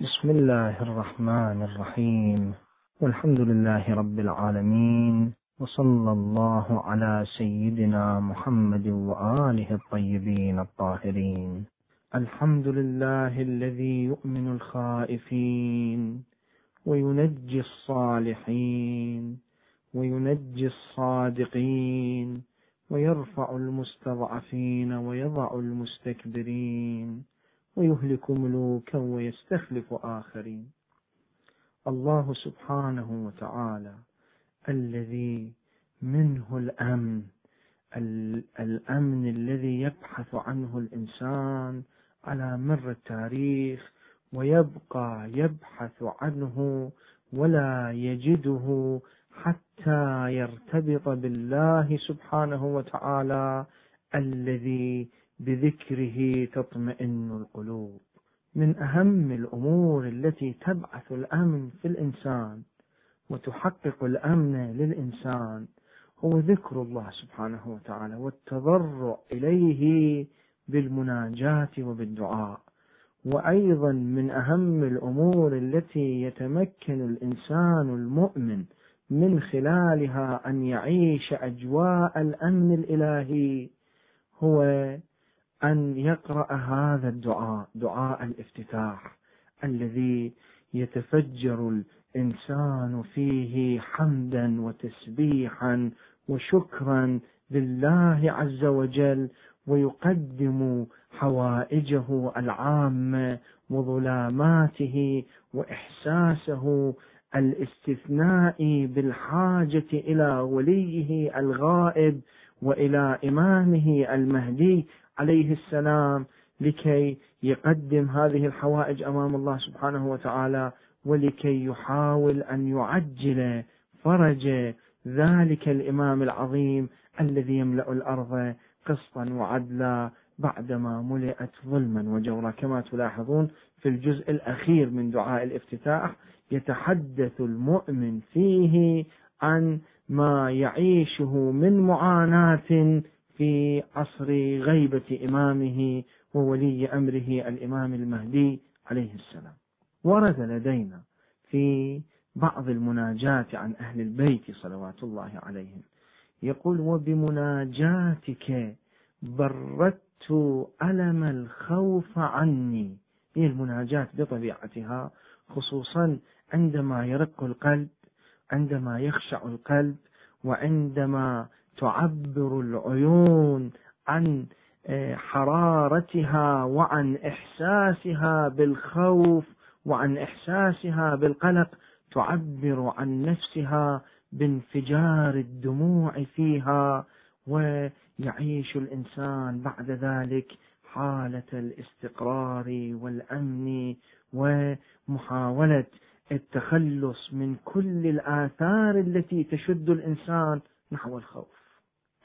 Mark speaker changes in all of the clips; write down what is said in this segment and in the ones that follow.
Speaker 1: بسم الله الرحمن الرحيم. والحمد لله رب العالمين. وصلى الله على سيدنا محمد وآله الطيبين الطاهرين. الحمد لله الذي يؤمن الخائفين. وينجي الصالحين. وينجي الصادقين. ويرفع المستضعفين. ويضع المستكبرين. ويهلك ملوكا ويستخلف آخرين. الله سبحانه وتعالى الذي منه الأمن الأمن الذي يبحث عنه الإنسان على مر التاريخ ويبقى يبحث عنه ولا يجده حتى يرتبط بالله سبحانه وتعالى الذي بذكره تطمئن القلوب. من أهم الأمور التي تبعث الأمن في الإنسان وتحقق الأمن للإنسان هو ذكر الله سبحانه وتعالى والتضرع إليه بالمناجاة وبالدعاء. وأيضا من أهم الأمور التي يتمكن الإنسان المؤمن من خلالها أن يعيش أجواء الأمن الإلهي هو أن يقرأ هذا الدعاء دعاء الافتتاح الذي يتفجر الإنسان فيه حمدا وتسبيحا وشكرا لله عز وجل ويقدم حوائجه العامة وظلاماته وإحساسه الاستثنائي بالحاجة إلى وليه الغائب وإلى إمامه المهدي عليه السلام لكي يقدم هذه الحوائج أمام الله سبحانه وتعالى ولكي يحاول أن يعجل فرج ذلك الإمام العظيم الذي يملأ الأرض قسطا وعدلا بعدما ملئت ظلما وجورا. كما تلاحظون في الجزء الأخير من دعاء الافتتاح يتحدث المؤمن فيه عن ما يعيشه من معاناة في عصر غيبة إمامه وولي أمره الإمام المهدي عليه السلام. ورد لدينا في بعض المناجات عن أهل البيت صلوات الله عليهم. يقول وبمناجاتك بردت ألم الخوف عني. هي المناجاة بطبيعتها خصوصا عندما يرق القلب عندما يخشع القلب وعندما تعبر العيون عن آه، حرارتها وعن إحساسها بالخوف وعن إحساسها بالقلق تعبر عن نفسها بانفجار الدموع فيها ويعيش الإنسان بعد ذلك حالة الاستقرار والأمن ومحاولة التخلص من كل الآثار التي تشد الإنسان نحو الخوف.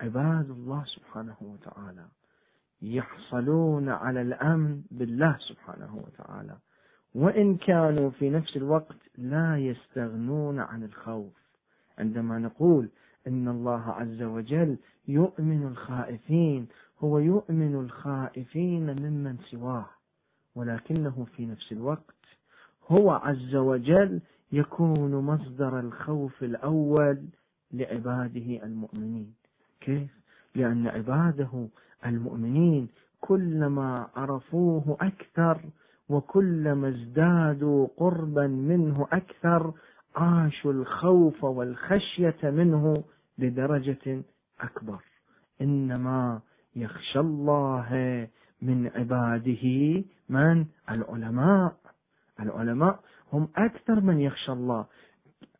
Speaker 1: عباد الله سبحانه وتعالى يحصلون على الأمن بالله سبحانه وتعالى. وإن كانوا في نفس الوقت لا يستغنون عن الخوف. عندما نقول إن الله عز وجل يؤمن الخائفين هو يؤمن الخائفين ممن سواه. ولكنه في نفس الوقت هو عز وجل يكون مصدر الخوف الأول لعباده المؤمنين. كيف؟ لأن عباده المؤمنين كلما عرفوه أكثر وكلما ازدادوا قربا منه أكثر عاشوا الخوف والخشية منه لدرجة أكبر. إنما يخشى الله من عباده من؟ العلماء. العلماء هم أكثر من يخشى الله.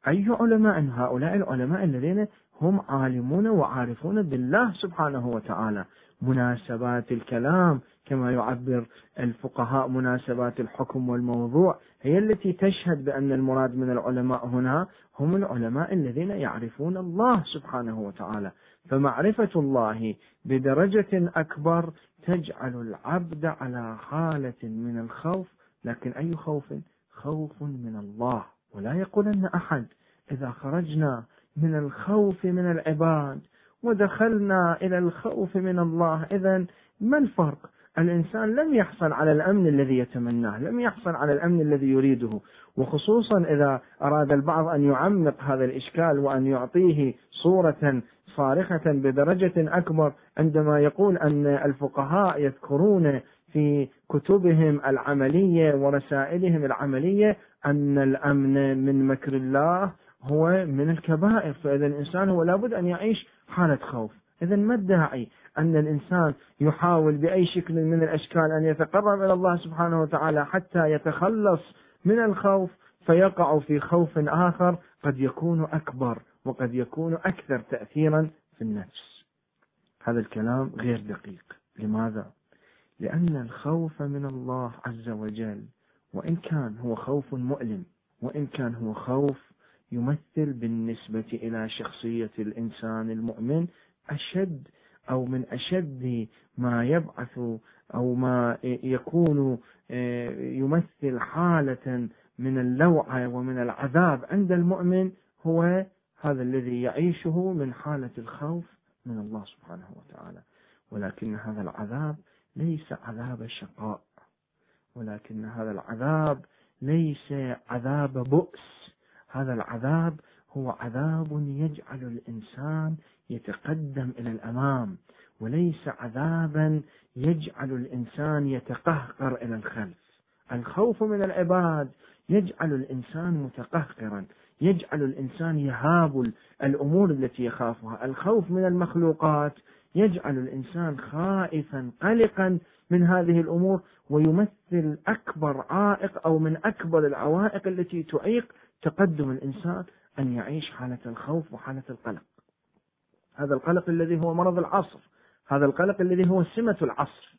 Speaker 1: أي علماء؟ هؤلاء العلماء الذين هم عالمون وعارفون بالله سبحانه وتعالى. مناسبات الكلام كما يعبر الفقهاء مناسبات الحكم والموضوع هي التي تشهد بأن المراد من العلماء هنا هم العلماء الذين يعرفون الله سبحانه وتعالى. فمعرفة الله بدرجة أكبر تجعل العبد على حالة من الخوف لكن أي خوف؟ خوف من الله. ولا يقولن أحد. إذا خرجنا من الخوف من العباد. ودخلنا إلى الخوف من الله. إذا ما الفرق؟ الإنسان لم يحصل على الأمن الذي يتمناه لم يحصل على الأمن الذي يريده. وخصوصا إذا أراد البعض أن يعمق هذا الإشكال وأن يعطيه صورة صارخة بدرجة أكبر عندما يقول أن الفقهاء يذكرون في كتبهم العملية ورسائلهم العملية أن الأمن من مكر الله هو من الكبائر. فإذا الإنسان هو لابد أن يعيش حالة خوف. إذا ما الداعي أن الإنسان يحاول بأي شكل من الأشكال أن يتقرب إلى الله سبحانه وتعالى حتى يتخلص من الخوف فيقع في خوف آخر قد يكون أكبر وقد يكون أكثر تأثيرا في النفس. هذا الكلام غير دقيق. لماذا؟ لأن الخوف من الله عز وجل وإن كان هو خوف مؤلم وإن كان هو خوف يمثل بالنسبة إلى شخصية الإنسان المؤمن أشد أو من أشد ما يبعث أو ما يكون آه، يمثل حالة من اللوعة ومن العذاب عند المؤمن هو هذا الذي يعيشه من حالة الخوف من الله سبحانه وتعالى. ولكن هذا العذاب ليس عذاب شقاء ولكن هذا العذاب ليس عذاب بؤس. هذا العذاب هو عذاب يجعل الإنسان يتقدم إلى الأمام وليس عذابا يجعل الإنسان يتقهقر إلى الخلف. الخوف من العباد يجعل الإنسان متقهقرا يجعل الإنسان يهاب الأمور التي يخافها. الخوف من المخلوقات يجعل الإنسان خائفا قلقا من هذه الأمور ويمثل أكبر عائق أو من أكبر العوائق التي تعيق تقدم الإنسان أن يعيش حالة الخوف وحالة القلق. هذا القلق الذي هو مرض العصر. هذا القلق الذي هو سمة العصر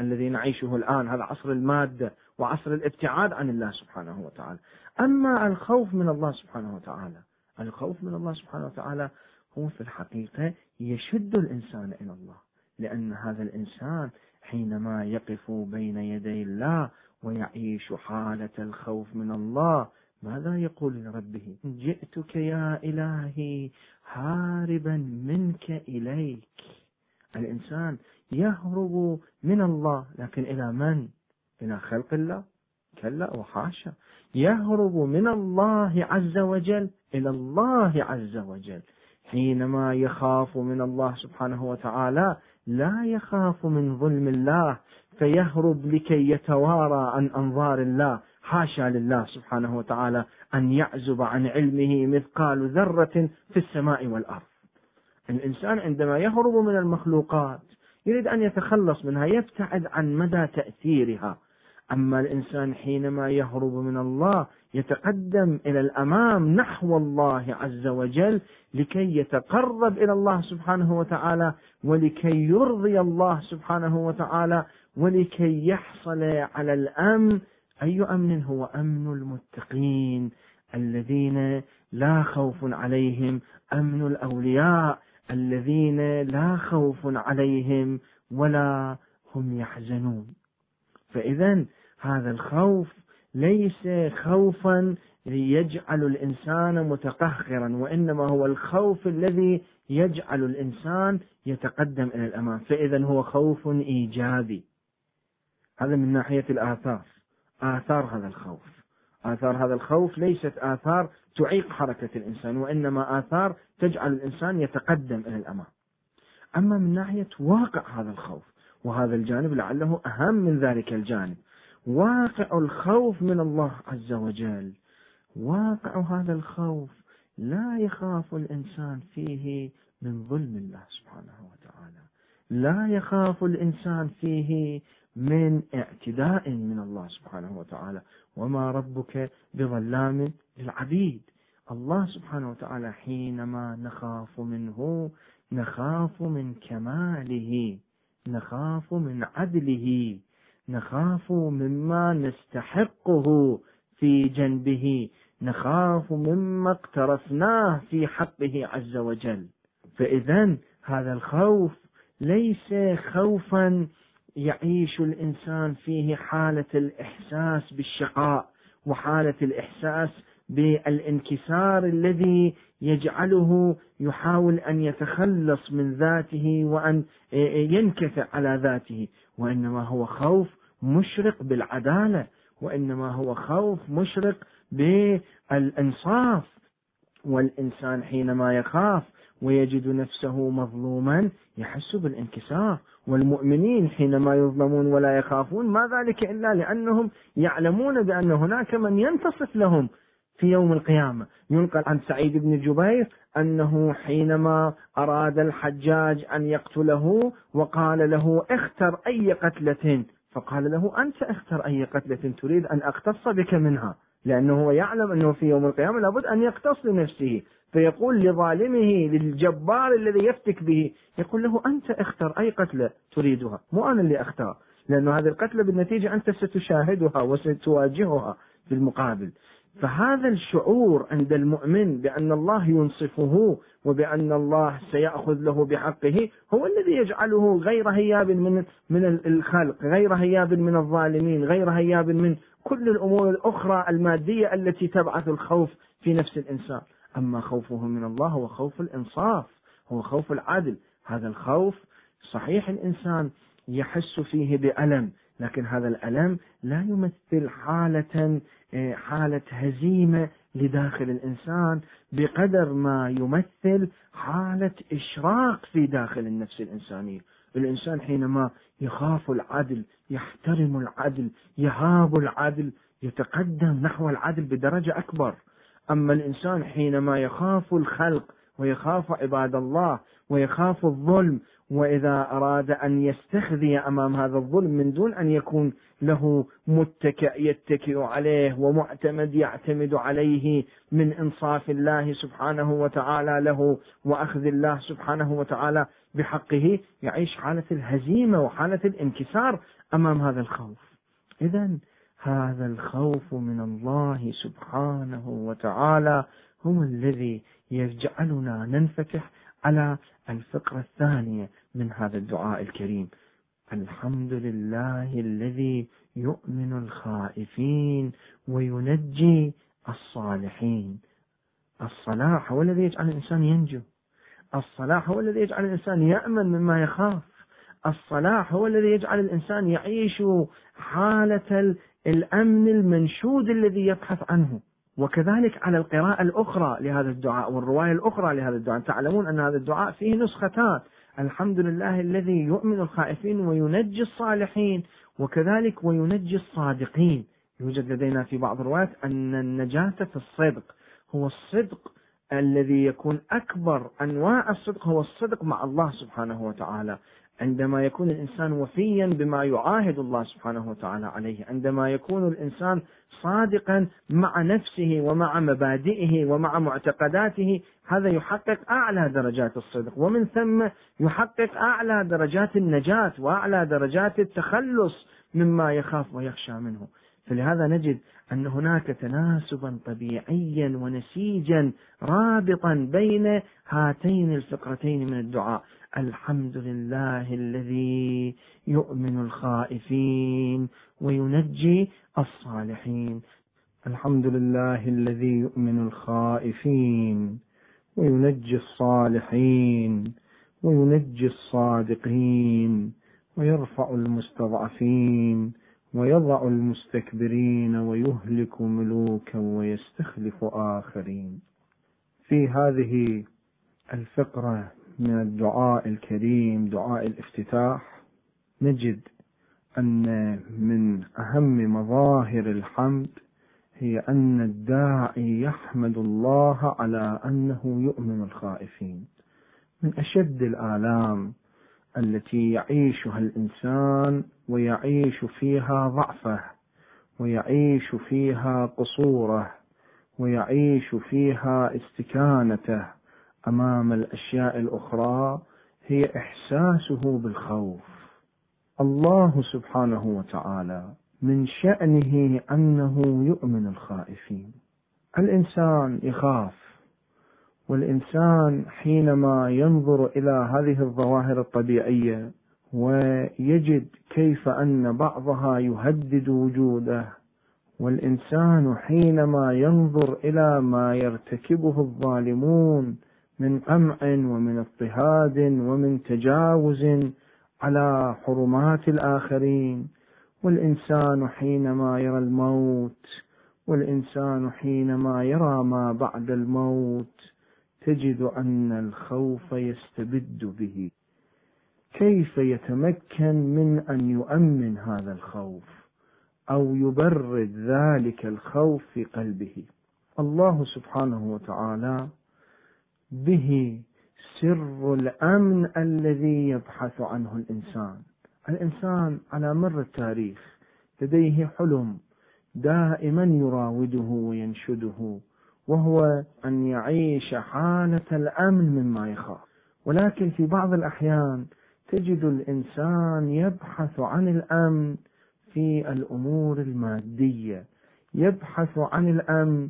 Speaker 1: الذي نعيشه الآن. هذا عصر المادة وعصر الابتعاد عن الله سبحانه وتعالى. أما الخوف من الله سبحانه وتعالى الخوف من الله سبحانه وتعالى هو في الحقيقة يشد الإنسان إلى الله. لأن هذا الإنسان حينما يقف بين يدي الله ويعيش حالة الخوف من الله ماذا يقول لربه؟ جئتك يا إلهي هاربا منك إليك. الإنسان يهرب من الله لكن إلى من؟ إلى خلق الله. كلا وحاشا. يهرب من الله عز وجل إلى الله عز وجل. حينما يخاف من الله سبحانه وتعالى لا يخاف من ظلم الله فيهرب لكي يتوارى عن أنظار الله. حاشا لله سبحانه وتعالى أن يعزب عن علمه مثقال ذرة في السماء والأرض. الإنسان عندما يهرب من المخلوقات يريد أن يتخلص منها يبتعد عن مدى تأثيرها. أما الإنسان حينما يهرب من الله يتقدم إلى الأمام نحو الله عز وجل لكي يتقرب إلى الله سبحانه وتعالى ولكي يرضي الله سبحانه وتعالى ولكي يحصل على الأمن أي أمن هو أمن المتقين الذين لا خوف عليهم أمن الأولياء الذين لا خوف عليهم ولا هم يحزنون. فإذا هذا الخوف ليس خوفا يجعل الإنسان متقهقرا وإنما هو الخوف الذي يجعل الإنسان يتقدم إلى الأمام. فإذا هو خوف إيجابي. هذا من ناحية الآثار. آثار هذا الخوف. آثار هذا الخوف ليست آثار تعيق حركة الإنسان وإنما آثار تجعل الإنسان يتقدم إلى الأمام. أما من ناحية واقع هذا الخوف وهذا الجانب لعله أهم من ذلك الجانب. واقع الخوف من الله عز وجل. واقع هذا الخوف لا يخاف الإنسان فيه من ظلم الله سبحانه وتعالى. لا يخاف الإنسان فيه من اعتداء من الله سبحانه وتعالى. وما ربك بظلام للعبيد. الله سبحانه وتعالى حينما نخاف منه نخاف من كماله نخاف من عدله نخاف مما نستحقه في جنبه نخاف مما اقترفناه في حقه عز وجل. فاذا هذا الخوف ليس خوفا يعيش الإنسان فيه حالة الإحساس بالشقاء وحالة الإحساس بالانكسار الذي يجعله يحاول أن يتخلص من ذاته وأن ينكفئ على ذاته وإنما هو خوف مشرق بالعدالة وإنما هو خوف مشرق بالإنصاف. والإنسان حينما يخاف ويجد نفسه مظلوما يحس بالانكسار. والمؤمنين حينما يظلمون ولا يخافون ما ذلك إلا لأنهم يعلمون بأن هناك من ينتصف لهم في يوم القيامة، ينقل عن سعيد بن جبير أنه حينما أراد الحجاج أن يقتله وقال له اختر أي قتلة، فقال له أنت اختر أي قتلة تريد أن أقتص بك منها، لأنه هو يعلم أنه في يوم القيامة لابد أن يقتص لنفسه، فيقول لظالمه للجبار الذي يفتك به يقول له أنت أختر أي قتلة تريدها مو أنا اللي أختار لأن هذه القتلة بالنتيجة أنت ستشاهدها وستواجهها في المقابل فهذا الشعور عند المؤمن بأن الله ينصفه وبأن الله سيأخذ له بحقه هو الذي يجعله غير هياب من من الخلق، غير هياب من الظالمين، غير هياب من كل الأمور الأخرى المادية التي تبعث الخوف في نفس الإنسان. أما خوفه من الله هو خوف الإنصاف هو خوف العدل. هذا الخوف صحيح الإنسان يحس فيه بألم لكن هذا الألم لا يمثل حالة آه، حالة هزيمة لداخل الإنسان بقدر ما يمثل حالة إشراق في داخل النفس الإنسانية. الإنسان حينما يخاف العدل يحترم العدل يهاب العدل يتقدم نحو العدل بدرجة أكبر. أما الإنسان حينما يخاف الخلق ويخاف عباد الله ويخاف الظلم وإذا أراد أن يستخذي أمام هذا الظلم من دون أن يكون له متكئ يتكئ عليه ومعتمد يعتمد عليه من إنصاف الله سبحانه وتعالى له وأخذ الله سبحانه وتعالى بحقه يعيش حالة الهزيمة وحالة الانكسار أمام هذا الخوف. إذا هذا الخوف من الله سبحانه وتعالى هو الذي يجعلنا ننفتح على الفقرة الثانية من هذا الدعاء الكريم. الحمد لله الذي يؤمن الخائفين وينجي الصالحين. الصلاح هو الذي يجعل الإنسان ينجو. الصلاح هو الذي يجعل الإنسان يأمن مما يخاف. الصلاح هو الذي يجعل الإنسان يعيش حالة الأمن المنشود الذي يبحث عنه. وكذلك على القراءة الأخرى لهذا الدعاء والرواية الأخرى لهذا الدعاء. تعلمون أن هذا الدعاء فيه نسختان. الحمد لله الذي يؤمن الخائفين وينجي الصالحين وكذلك وينجي الصادقين. يوجد لدينا في بعض الروايات أن النجاة في الصدق هو الصدق الذي يكون أكبر أنواع الصدق هو الصدق مع الله سبحانه وتعالى. عندما يكون الإنسان وفيا بما يعاهد الله سبحانه وتعالى عليه، عندما يكون الإنسان صادقا مع نفسه ومع مبادئه ومع معتقداته، هذا يحقق أعلى درجات الصدق، ومن ثم يحقق أعلى درجات النجاة وأعلى درجات التخلص مما يخاف ويخشى منه. فلهذا نجد أن هناك تناسبا طبيعيا ونسيجا رابطا بين هاتين الفقرتين من الدعاء الحمد لله الذي يؤمن الخائفين وينجي الصالحين. الحمد لله الذي يؤمن الخائفين وينجي الصالحين وينجي الصادقين ويرفع المستضعفين ويضع المستكبرين ويهلك ملوكا ويستخلف آخرين. في هذه الفقرة من الدعاء الكريم دعاء الافتتاح نجد أن من أهم مظاهر الحمد هي أن الداعي يحمد الله على أنه يؤمن الخائفين. من أشد الآلام التي يعيشها الإنسان ويعيش فيها ضعفه ويعيش فيها قصوره ويعيش فيها استكانته أمام الأشياء الأخرى هي إحساسه بالخوف. الله سبحانه وتعالى من شأنه أنه يؤمن الخائفين. الإنسان يخاف والإنسان حينما ينظر إلى هذه الظواهر الطبيعية ويجد كيف أن بعضها يهدد وجوده والإنسان حينما ينظر إلى ما يرتكبه الظالمون من قمع ومن اضطهاد ومن تجاوز على حرمات الآخرين. والإنسان حينما يرى الموت والإنسان حينما يرى ما بعد الموت تجد أن الخوف يستبد به. كيف يتمكن من أن يؤمن هذا الخوف أو يبرد ذلك الخوف في قلبه؟ الله سبحانه وتعالى به سر الأمن الذي يبحث عنه الإنسان. الإنسان على مر التاريخ لديه حلم دائما يراوده وينشده وهو أن يعيش حالة الأمن مما يخاف. ولكن في بعض الأحيان تجد الإنسان يبحث عن الأمن في الأمور المادية يبحث عن الأمن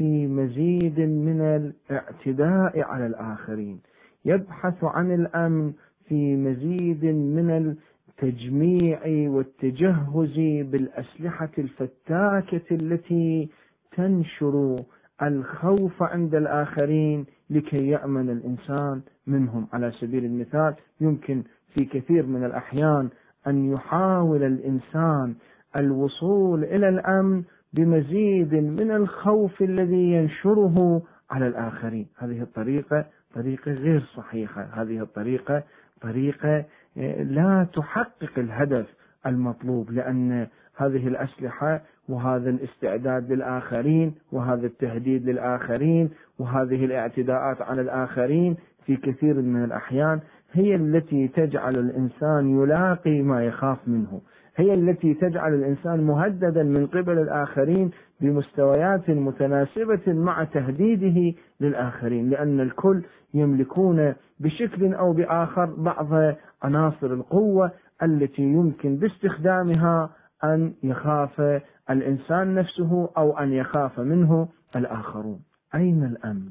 Speaker 1: في مزيد من الاعتداء على الآخرين. يبحث عن الأمن في مزيد من التجميع والتجهز بالأسلحة الفتاكة التي تنشر الخوف عند الآخرين لكي يأمن الإنسان منهم. على سبيل المثال يمكن في كثير من الأحيان أن يحاول الإنسان الوصول إلى الأمن بمزيد من الخوف الذي ينشره على الآخرين. هذه الطريقة طريقة غير صحيحة. هذه الطريقة طريقة آه، لا تحقق الهدف المطلوب لأن هذه الأسلحة وهذا الاستعداد للآخرين وهذا التهديد للآخرين وهذه الاعتداءات على الآخرين في كثير من الأحيان هي التي تجعل الإنسان يلاقي ما يخاف منه. هي التي تجعل الإنسان مهددا من قبل الآخرين بمستويات متناسبة مع تهديده للآخرين لأن الكل يملكون بشكل أو بآخر بعض عناصر القوة التي يمكن باستخدامها أن يخاف الإنسان نفسه أو أن يخاف منه الآخرون أين الأمن؟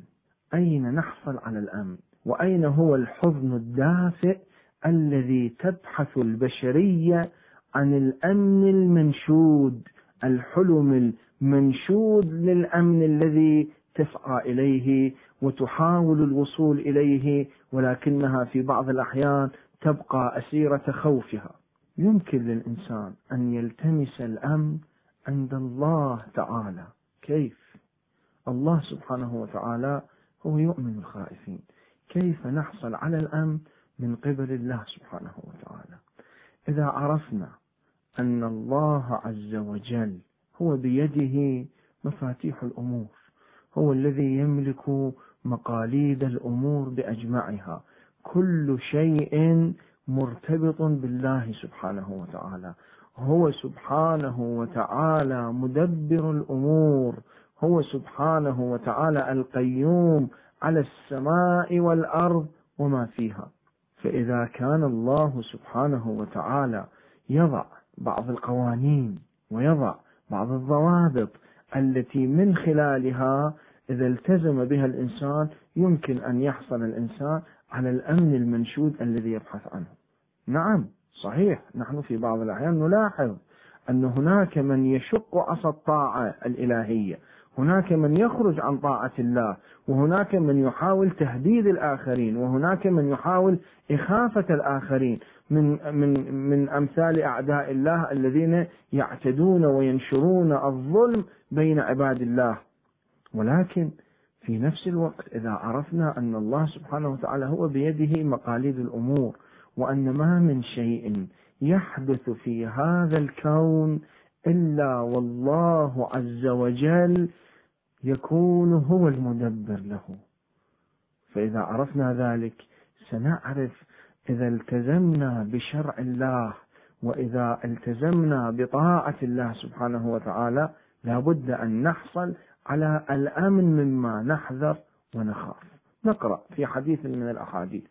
Speaker 1: أين نحصل على الأمن؟ وأين هو الحضن الدافئ الذي تبحث البشرية عن الأمن المنشود الحلم المنشود للأمن الذي تسعى إليه وتحاول الوصول إليه ولكنها في بعض الأحيان تبقى أسيرة خوفها. يمكن للإنسان أن يلتمس الأمن عند الله تعالى. كيف؟ الله سبحانه وتعالى هو يؤمن الخائفين. كيف نحصل على الأمن من قبل الله سبحانه وتعالى؟ إذا عرفنا أن الله عز وجل هو بيده مفاتيح الأمور هو الذي يملك مقاليد الأمور بأجمعها كل شيء مرتبط بالله سبحانه وتعالى هو سبحانه وتعالى مدبر الأمور هو سبحانه وتعالى القيوم على السماء والأرض وما فيها. فإذا كان الله سبحانه وتعالى يضع بعض القوانين ويضع بعض الضوابط التي من خلالها إذا التزم بها الإنسان يمكن أن يحصل الإنسان على الأمن المنشود الذي يبحث عنه. نعم صحيح نحن في بعض الأحيان نلاحظ أن هناك من يشق عصا الطاعة الإلهية هناك من يخرج عن طاعة الله وهناك من يحاول تهديد الآخرين وهناك من يحاول إخافة الآخرين من من من أمثال أعداء الله الذين يعتدون وينشرون الظلم بين عباد الله. ولكن في نفس الوقت إذا عرفنا أن الله سبحانه وتعالى هو بيده مقاليد الأمور وأن ما من شيء يحدث في هذا الكون إلا والله عز وجل يكون هو المدبر له. فإذا عرفنا ذلك سنعرف إذا التزمنا بشرع الله وإذا التزمنا بطاعة الله سبحانه وتعالى لابد أن نحصل على الأمن مما نحذر ونخاف. نقرأ في حديث من الأحاديث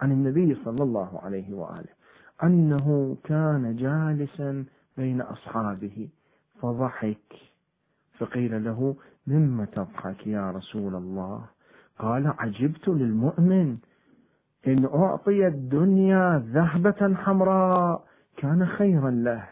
Speaker 1: عن النبي صلى الله عليه وآله أنه كان جالسا بين أصحابه فضحك فقيل له مما تضحك يا رسول الله؟ قال عجبت للمؤمن. إن أعطي الدنيا ذهبة حمراء كان خيرا له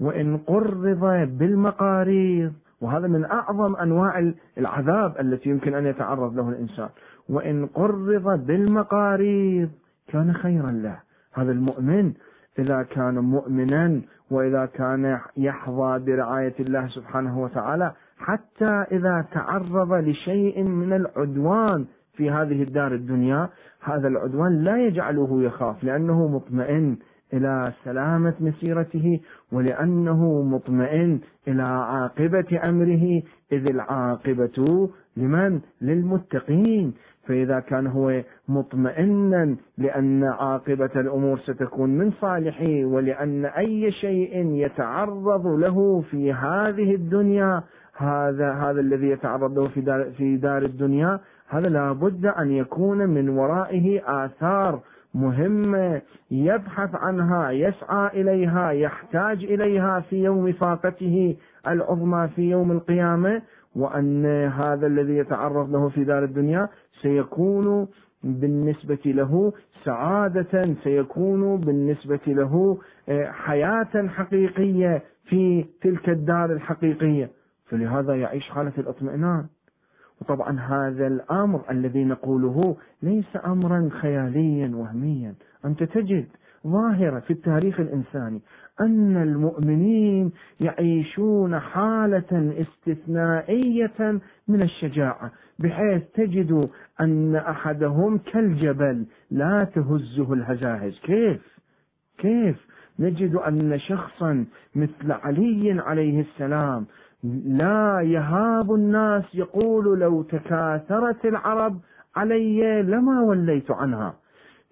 Speaker 1: وإن قرض بالمقاريض وهذا من أعظم أنواع العذاب التي يمكن أن يتعرض له الإنسان. وإن قرض بالمقاريض كان خيرا له. هذا المؤمن إذا كان مؤمنا وإذا كان يحظى برعاية الله سبحانه وتعالى حتى إذا تعرض لشيء من العدوان في هذه الدار الدنيا هذا العدوان لا يجعله يخاف لأنه مطمئن إلى سلامة مسيرته ولأنه مطمئن إلى عاقبة أمره إذ العاقبة لمن؟ للمتقين فإذا كان هو مطمئنا لأن عاقبة الأمور ستكون من صالحه ولأن أي شيء يتعرض له في هذه الدنيا هذا هذا الذي يتعرض له في دار, في دار الدنيا هذا لابد أن يكون من ورائه آثار مهمة يبحث عنها يسعى إليها يحتاج إليها في يوم فاقته العظمى في يوم القيامة. وأن هذا الذي يتعرض له في دار الدنيا سيكون بالنسبة له سعادة سيكون بالنسبة له آه، حياة حقيقية في تلك الدار الحقيقية. فلهذا يعيش حالة الاطمئنان. وطبعا هذا الأمر الذي نقوله ليس أمرا خياليا وهميا. أنت تجد ظاهرة في التاريخ الإنساني أن المؤمنين يعيشون حالة استثنائية من الشجاعة بحيث تجد أن أحدهم كالجبل لا تهزه الهزاهز كيف؟ كيف نجد أن شخصا مثل علي عليه السلام لا يهاب الناس يقول لو تكاثرت العرب علي لما وليت عنها؟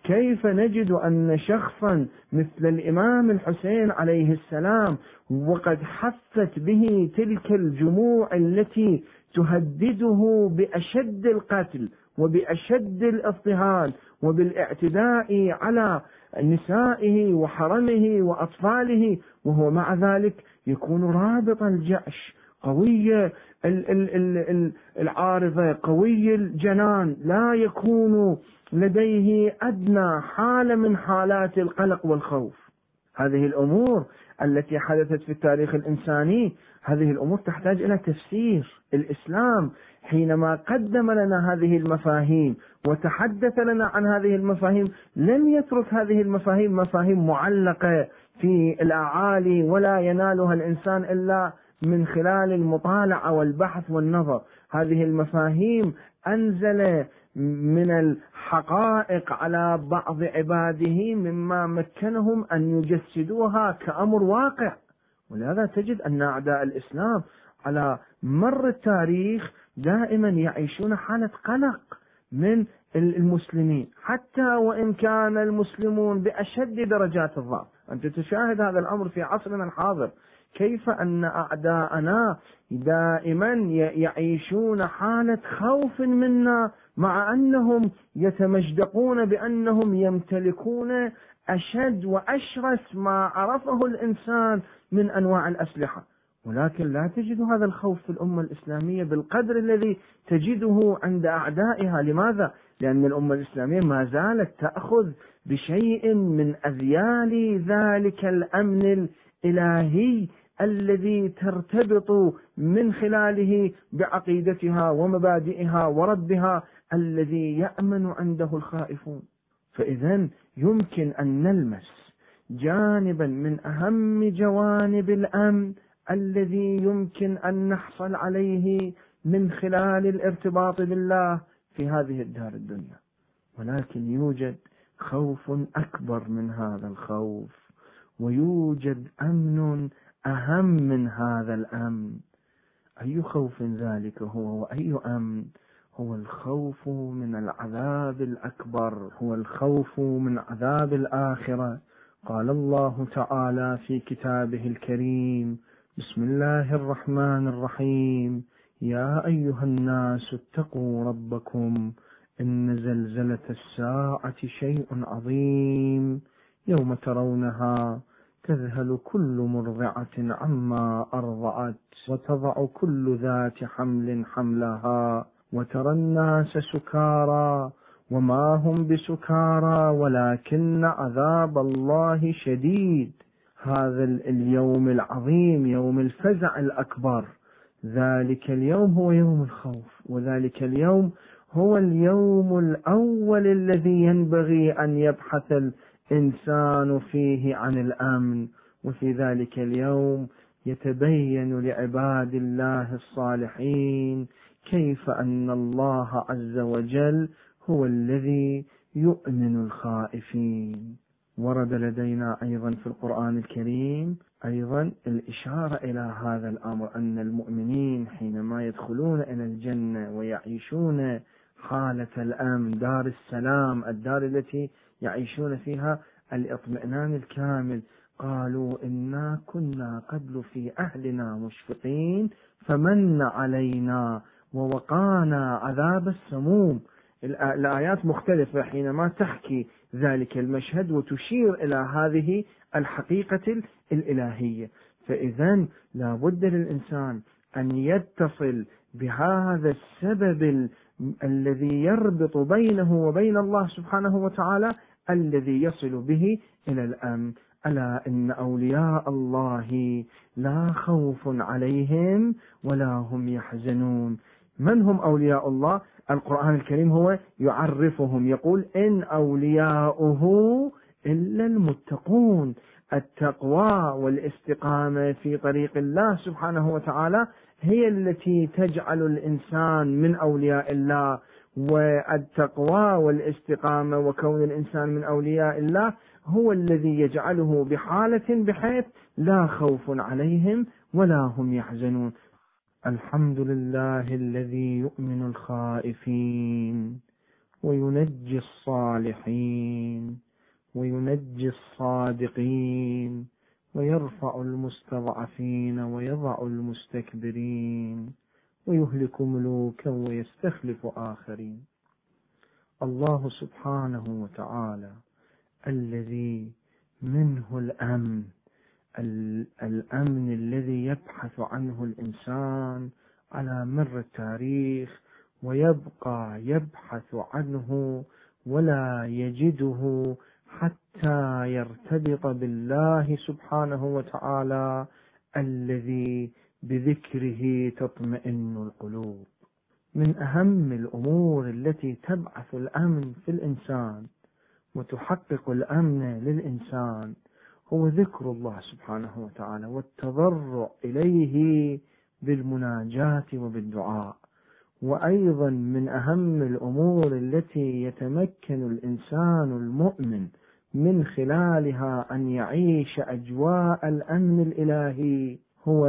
Speaker 1: كيف نجد أن شخصا مثل الإمام الحسين عليه السلام وقد حفت به تلك الجموع التي تهدده بأشد القتل وبأشد الاضطهاد وبالاعتداء على نسائه وحرمه وأطفاله وهو مع ذلك يكون رابط الجأش قوي العارضة قوي الجنان لا يكون لديه أدنى حالة من حالات القلق والخوف. هذه الأمور التي حدثت في التاريخ الإنساني هذه الأمور تحتاج إلى تفسير الإسلام حينما قدم لنا هذه المفاهيم وتحدث لنا عن هذه المفاهيم لم يترك هذه المفاهيم مفاهيم معلقة في الأعالي ولا ينالها الإنسان إلا من خلال المطالعة والبحث والنظر. هذه المفاهيم أنزل من الحقائق على بعض عباده مما مكنهم أن يجسدوها كأمر واقع. ولهذا تجد أن أعداء الإسلام على مر التاريخ دائما يعيشون حالة قلق من المسلمين. حتى وإن كان المسلمون بأشد درجات الضعف. أنت تشاهد هذا الأمر في عصرنا الحاضر. كيف أن أعداءنا دائما يعيشون حالة خوف منا مع أنهم يتمجدقون بأنهم يمتلكون أشد وأشرس ما عرفه الإنسان من أنواع الأسلحة ولكن لا تجد هذا الخوف في الأمة الإسلامية بالقدر الذي تجده عند أعدائها لماذا؟ لأن الأمة الإسلامية ما زالت تأخذ بشيء من أذيال ذلك الأمن الإلهي الذي ترتبط من خلاله بعقيدتها ومبادئها وربها الذي يأمن عنده الخائفون. فإذا يمكن أن نلمس جانبا من أهم جوانب الأمن الذي يمكن أن نحصل عليه من خلال الارتباط بالله في هذه الدار الدنيا. ولكن يوجد خوف أكبر من هذا الخوف ويوجد أمن أهم من هذا الأمن. أي خوف ذلك هو وأي أمن؟ هو الخوف من العذاب الأكبر هو الخوف من عذاب الآخرة. قال الله تعالى في كتابه الكريم بسم الله الرحمن الرحيم. يا أيها الناس اتقوا ربكم إن زلزلة الساعة شيء عظيم. يوم ترونها تذهل كل مرضعة عما أرضعت وتضع كل ذات حمل حملها وترى الناس سكارى وما هم بسكارى ولكن عذاب الله شديد. هذا اليوم العظيم يوم الفزع الأكبر. ذلك اليوم هو يوم الخوف وذلك اليوم هو اليوم الأول الذي ينبغي أن يبحث الإنسان فيه عن الأمن وفي ذلك اليوم يتبين لعباد الله الصالحين كيف أن الله عز وجل هو الذي يؤمن الخائفين. ورد لدينا أيضا في القرآن الكريم أيضا الإشارة إلى هذا الأمر أن المؤمنين حينما يدخلون إلى الجنة ويعيشون حالة الأمن دار السلام الدار التي يعيشون فيها الاطمئنان الكامل. قالوا إنا كنا قبل في أهلنا مشفقين فمن علينا ووقانا عذاب السموم. الآيات مختلفة حينما تحكي ذلك المشهد وتشير إلى هذه الحقيقة الإلهية. فإذا لا بد للإنسان أن يتصل بهذا السبب الذي يربط بينه وبين الله سبحانه وتعالى الذي يصل به إلى الأمن. ألا إن أولياء الله لا خوف عليهم ولا هم يحزنون. من هم أولياء الله؟ القرآن الكريم هو يعرفهم يقول إن أولياؤه إلا المتقون. التقوى والاستقامة في طريق الله سبحانه وتعالى هي التي تجعل الإنسان من أولياء الله والتقوى والاستقامة وكون الإنسان من أولياء الله هو الذي يجعله بحالة بحيث لا خوف عليهم ولا هم يحزنون. الحمد لله الذي يؤمن الخائفين وينجي الصالحين وينجي الصادقين ويرفع المستضعفين ويضع المستكبرين ويهلك ملوكا ويستخلف آخرين. الله سبحانه وتعالى الذي منه الأمن الأمن الذي يبحث عنه الإنسان على مر التاريخ ويبقى يبحث عنه ولا يجده حتى يرتبط بالله سبحانه وتعالى الذي بذكره تطمئن القلوب. من أهم الأمور التي تبعث الأمن في الإنسان وتحقق الأمن للإنسان هو ذكر الله سبحانه وتعالى والتضرع إليه بالمناجاة وبالدعاء. وأيضا من أهم الأمور التي يتمكن الإنسان المؤمن من خلالها أن يعيش أجواء الأمن الإلهي هو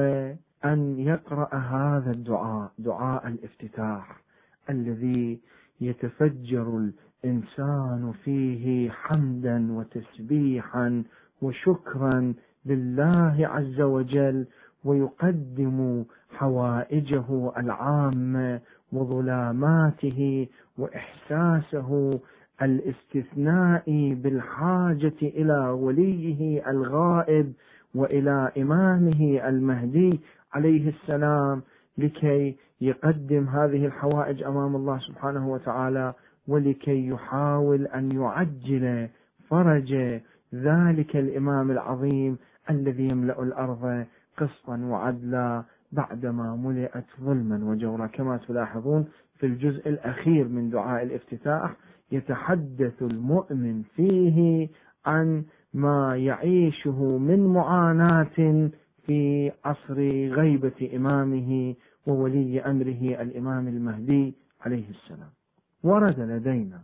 Speaker 1: أن يقرأ هذا الدعاء دعاء الافتتاح الذي يتفجر الإنسان فيه حمدا وتسبيحا وشكرا لله عز وجل ويقدم حوائجه العامة وظلاماته وإحساسه الاستثنائي بالحاجة إلى وليه الغائب وإلى إمامه المهدي عليه السلام لكي يقدم هذه الحوائج أمام الله سبحانه وتعالى ولكي يحاول أن يعجل فرج ذلك الإمام العظيم الذي يملأ الأرض قسطا وعدلا بعدما ملئت ظلما وجورا. كما تلاحظون في الجزء الأخير من دعاء الافتتاح يتحدث المؤمن فيه عن ما يعيشه من معاناة في عصر غيبة إمامه وولي أمره الإمام المهدي عليه السلام. ورد لدينا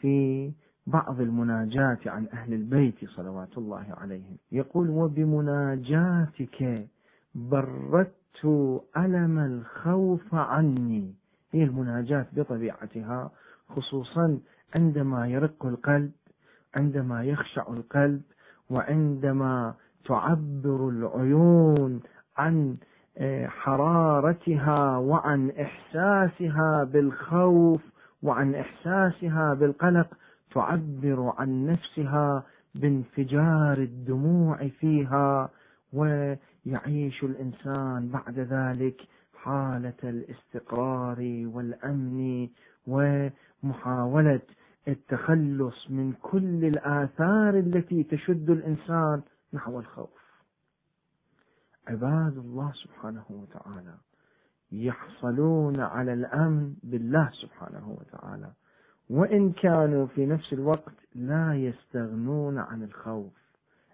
Speaker 1: في بعض المناجات عن أهل البيت صلوات الله عليهم. يقول وبمناجاتك بردت ألم الخوف عني. هي المناجاة بطبيعتها خصوصا عندما يرق القلب عندما يخشع القلب وعندما تعبر العيون عن آه، حرارتها وعن إحساسها بالخوف وعن إحساسها بالقلق تعبر عن نفسها بانفجار الدموع فيها ويعيش الإنسان بعد ذلك حالة الاستقرار والأمن ومحاولة التخلص من كل الآثار التي تشد الإنسان نحو الخوف. عباد الله سبحانه وتعالى يحصلون على الأمن بالله سبحانه وتعالى. وإن كانوا في نفس الوقت لا يستغنون عن الخوف.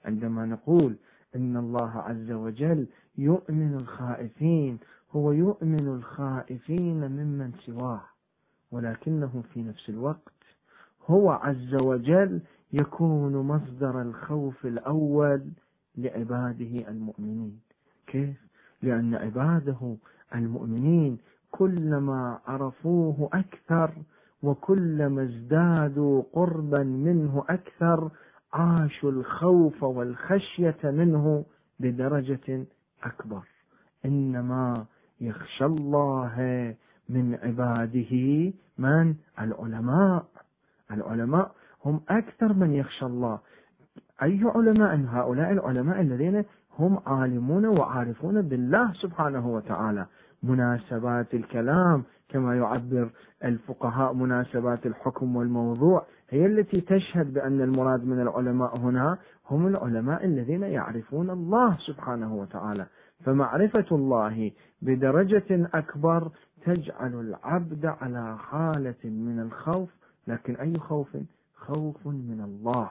Speaker 1: عندما نقول إن الله عز وجل يؤمن الخائفين هو يؤمن الخائفين ممن سواه ولكنه في نفس الوقت هو عز وجل يكون مصدر الخوف الأول لعباده المؤمنين. كيف؟ لأن عباده المؤمنين كلما عرفوه أكثر وكلما ازدادوا قربا منه أكثر عاشوا الخوف والخشية منه بدرجة أكبر. إنما يخشى الله من عباده من العلماء. العلماء هم أكثر من يخشى الله. أي علماء؟ هؤلاء العلماء الذين هم عالمون وعارفون بالله سبحانه وتعالى. مناسبات الكلام كما يعبر الفقهاء مناسبات الحكم والموضوع هي التي تشهد بأن المراد من العلماء هنا هم العلماء الذين يعرفون الله سبحانه وتعالى. فمعرفة الله بدرجة أكبر تجعل العبد على حالة من الخوف لكن أي خوف؟ خوف من الله.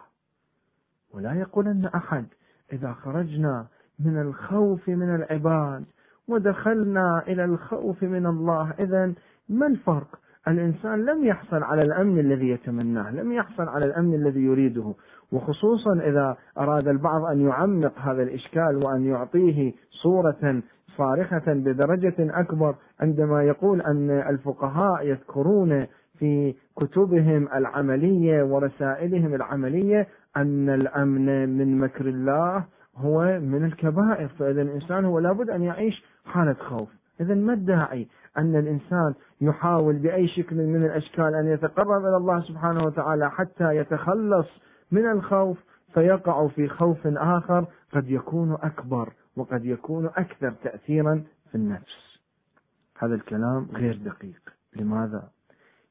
Speaker 1: ولا يقولن أحد إذا خرجنا من الخوف من العباد ودخلنا إلى الخوف من الله إذا ما الفرق؟ الإنسان لم يحصل على الأمن الذي يتمناه لم يحصل على الأمن الذي يريده. وخصوصا إذا أراد البعض أن يعمق هذا الإشكال وأن يعطيه صورة صارخة بدرجة أكبر عندما يقول أن الفقهاء يذكرون في كتبهم العملية ورسائلهم العملية أن الأمن من مكر الله هو من الكبائر. فإذا الإنسان هو لابد أن يعيش حالة خوف. إذا ما الداعي أن الإنسان يحاول بأي شكل من الأشكال أن يتقرب إلى الله سبحانه وتعالى حتى يتخلص من الخوف فيقع في خوف آخر قد يكون أكبر وقد يكون أكثر تأثيرا في النفس. هذا الكلام غير دقيق. لماذا؟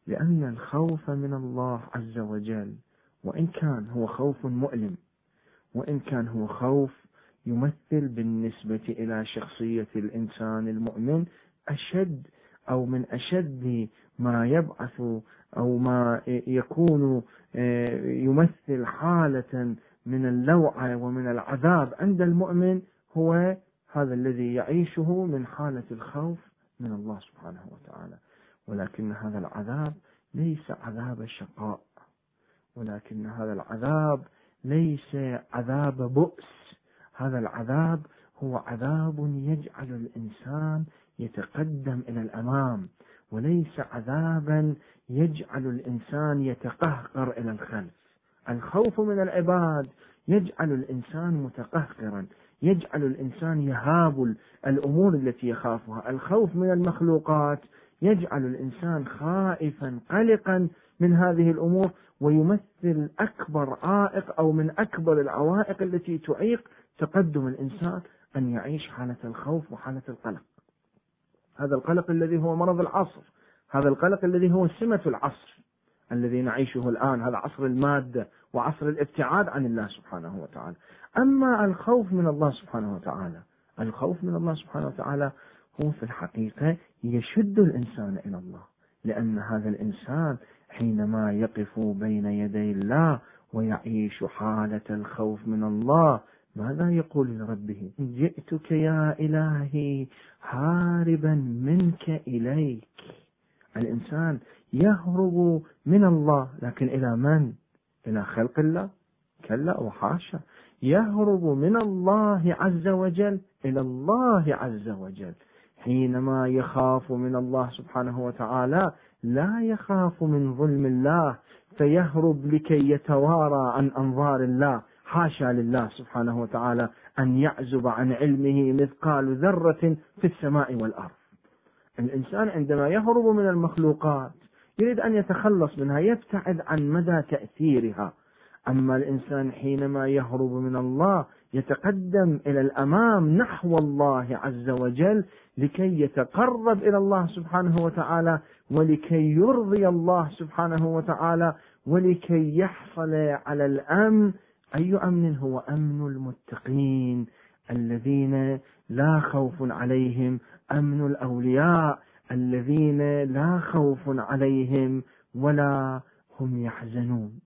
Speaker 1: لأن الخوف من الله عز وجل وإن كان هو خوف مؤلم وإن كان هو خوف يمثل بالنسبة إلى شخصية الإنسان المؤمن أشد أو من أشد ما يبعث أو ما يكون آه، يمثل حالة من اللوعة ومن العذاب عند المؤمن هو هذا الذي يعيشه من حالة الخوف من الله سبحانه وتعالى. ولكن هذا العذاب ليس عذاب شقاء. ولكن هذا العذاب ليس عذاب بؤس. هذا العذاب هو عذاب يجعل الإنسان يتقدم إلى الأمام وليس عذابا يجعل الإنسان يتقهقر إلى الخلف. الخوف من العباد يجعل الإنسان متقهقرا يجعل الإنسان يهاب الأمور التي يخافها. الخوف من المخلوقات يجعل الإنسان خائفا قلقا من هذه الأمور ويمثل أكبر عائق أو من أكبر العوائق التي تعيق تقدم الإنسان أن يعيش حالة الخوف وحالة القلق. هذا القلق الذي هو مرض العصر. هذا القلق الذي هو سمة العصر الذي نعيشه الآن. هذا عصر المادة وعصر الابتعاد عن الله سبحانه وتعالى. أما الخوف من الله سبحانه وتعالى الخوف من الله سبحانه وتعالى هو في الحقيقة يشد الإنسان إلى الله لأن هذا الإنسان حينما يقف بين يدي الله ويعيش حالة الخوف من الله ماذا يقول لربه؟ جئتك يا إلهي هاربا منك إليك. الإنسان يهرب من الله لكن إلى من؟ إلى خلق الله. كلا وحاشا. يهرب من الله عز وجل إلى الله عز وجل. حينما يخاف من الله سبحانه وتعالى لا يخاف من ظلم الله فيهرب لكي يتوارى عن أنظار الله حاشا لله سبحانه وتعالى أن يعزب عن علمه مثقال ذرة في السماء والأرض. الإنسان عندما يهرب من المخلوقات يريد أن يتخلص منها يبتعد عن مدى تأثيرها. أما الإنسان حينما يهرب من الله يتقدم إلى الأمام نحو الله عز وجل لكي يتقرب إلى الله سبحانه وتعالى ولكي يرضي الله سبحانه وتعالى ولكي يحصل على الأمن. اي امن هو أمن المتقين الذين لا خوف عليهم؟ أمن الأولياء الذين لا خوف عليهم ولا هم يحزنون.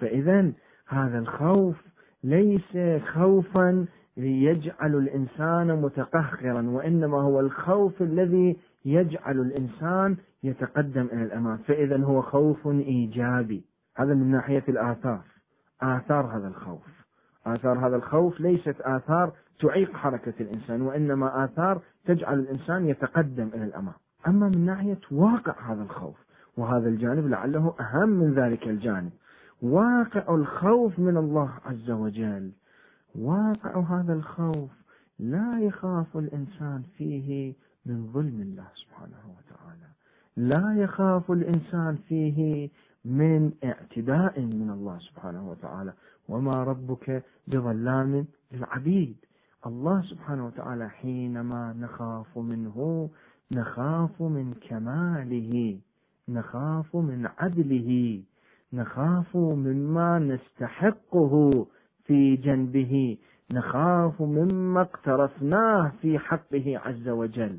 Speaker 1: فإذا هذا الخوف ليس خوفا يجعل الإنسان متقهقرا وإنما هو الخوف الذي يجعل الإنسان يتقدم إلى الأمام فإذا هو خوف إيجابي. هذا من ناحية الآثار. آثار هذا الخوف. آثار هذا الخوف ليست آثار تعيق حركة الإنسان وإنما آثار تجعل الإنسان يتقدم إلى الأمام أما من ناحية واقع هذا الخوف وهذا الجانب لعله أهم من ذلك الجانب. واقع الخوف من الله عز وجل. واقع هذا الخوف لا يخاف الإنسان فيه من ظلم الله سبحانه وتعالى. لا يخاف الإنسان فيه من اعتداء من الله سبحانه وتعالى. وما ربك بظلام للعبيد. الله سبحانه وتعالى حينما نخاف منه نخاف من كماله نخاف من عدله. نخاف مما نستحقه في جنبه نخاف مما اقترفناه في حقه عز وجل.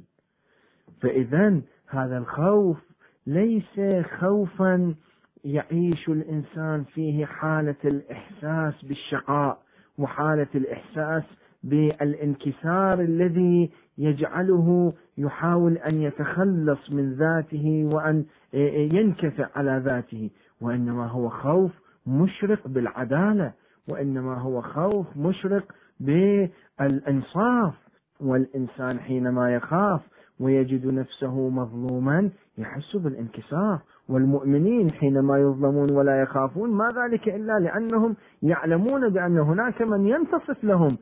Speaker 1: فإذا هذا الخوف ليس خوفا يعيش الإنسان فيه حالة الإحساس بالشقاء وحالة الإحساس بالانكسار الذي يجعله يحاول أن يتخلص من ذاته وأن ينكفئ على ذاته. وإنما هو خوف مشرق بالعدالة وإنما هو خوف مشرق بالإنصاف. والإنسان حينما يخاف ويجد نفسه مظلوما يحس بالانكسار. والمؤمنين حينما يظلمون ولا يخافون ما ذلك إلا لأنهم يعلمون بأن هناك من ينتصف لهم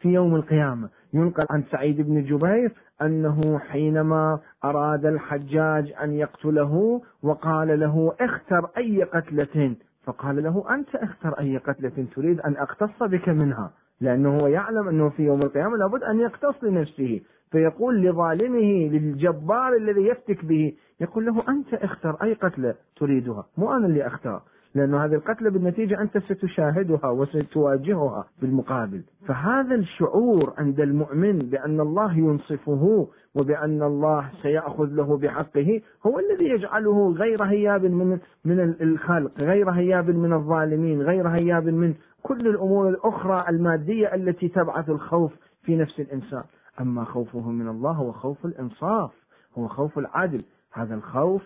Speaker 1: في يوم القيامة. ينقل عن سعيد بن جبير أنه حينما أراد الحجاج أن يقتله وقال له اختر أي قتلة فقال له أنت اختر أي قتلة تريد أن أقتص بك منها لأنه هو يعلم أنه في يوم القيامة لابد أن يقتص لنفسه فيقول لظالمه للجبار الذي يفتك به يقول له أنت اختر أي قتلة تريدها مو أنا اللي أختار. لأن هذه القتلة بالنتيجة أنت ستشاهدها وستواجهها بالمقابل. فهذا الشعور عند المؤمن بأن الله ينصفه وبأن الله سيأخذ له بحقه هو الذي يجعله غير هياب من من الخلق غير هياب من الظالمين غير هياب من كل الأمور الأخرى المادية التي تبعث الخوف في نفس الإنسان. أما خوفه من الله هو خوف الإنصاف هو خوف العدل. هذا الخوف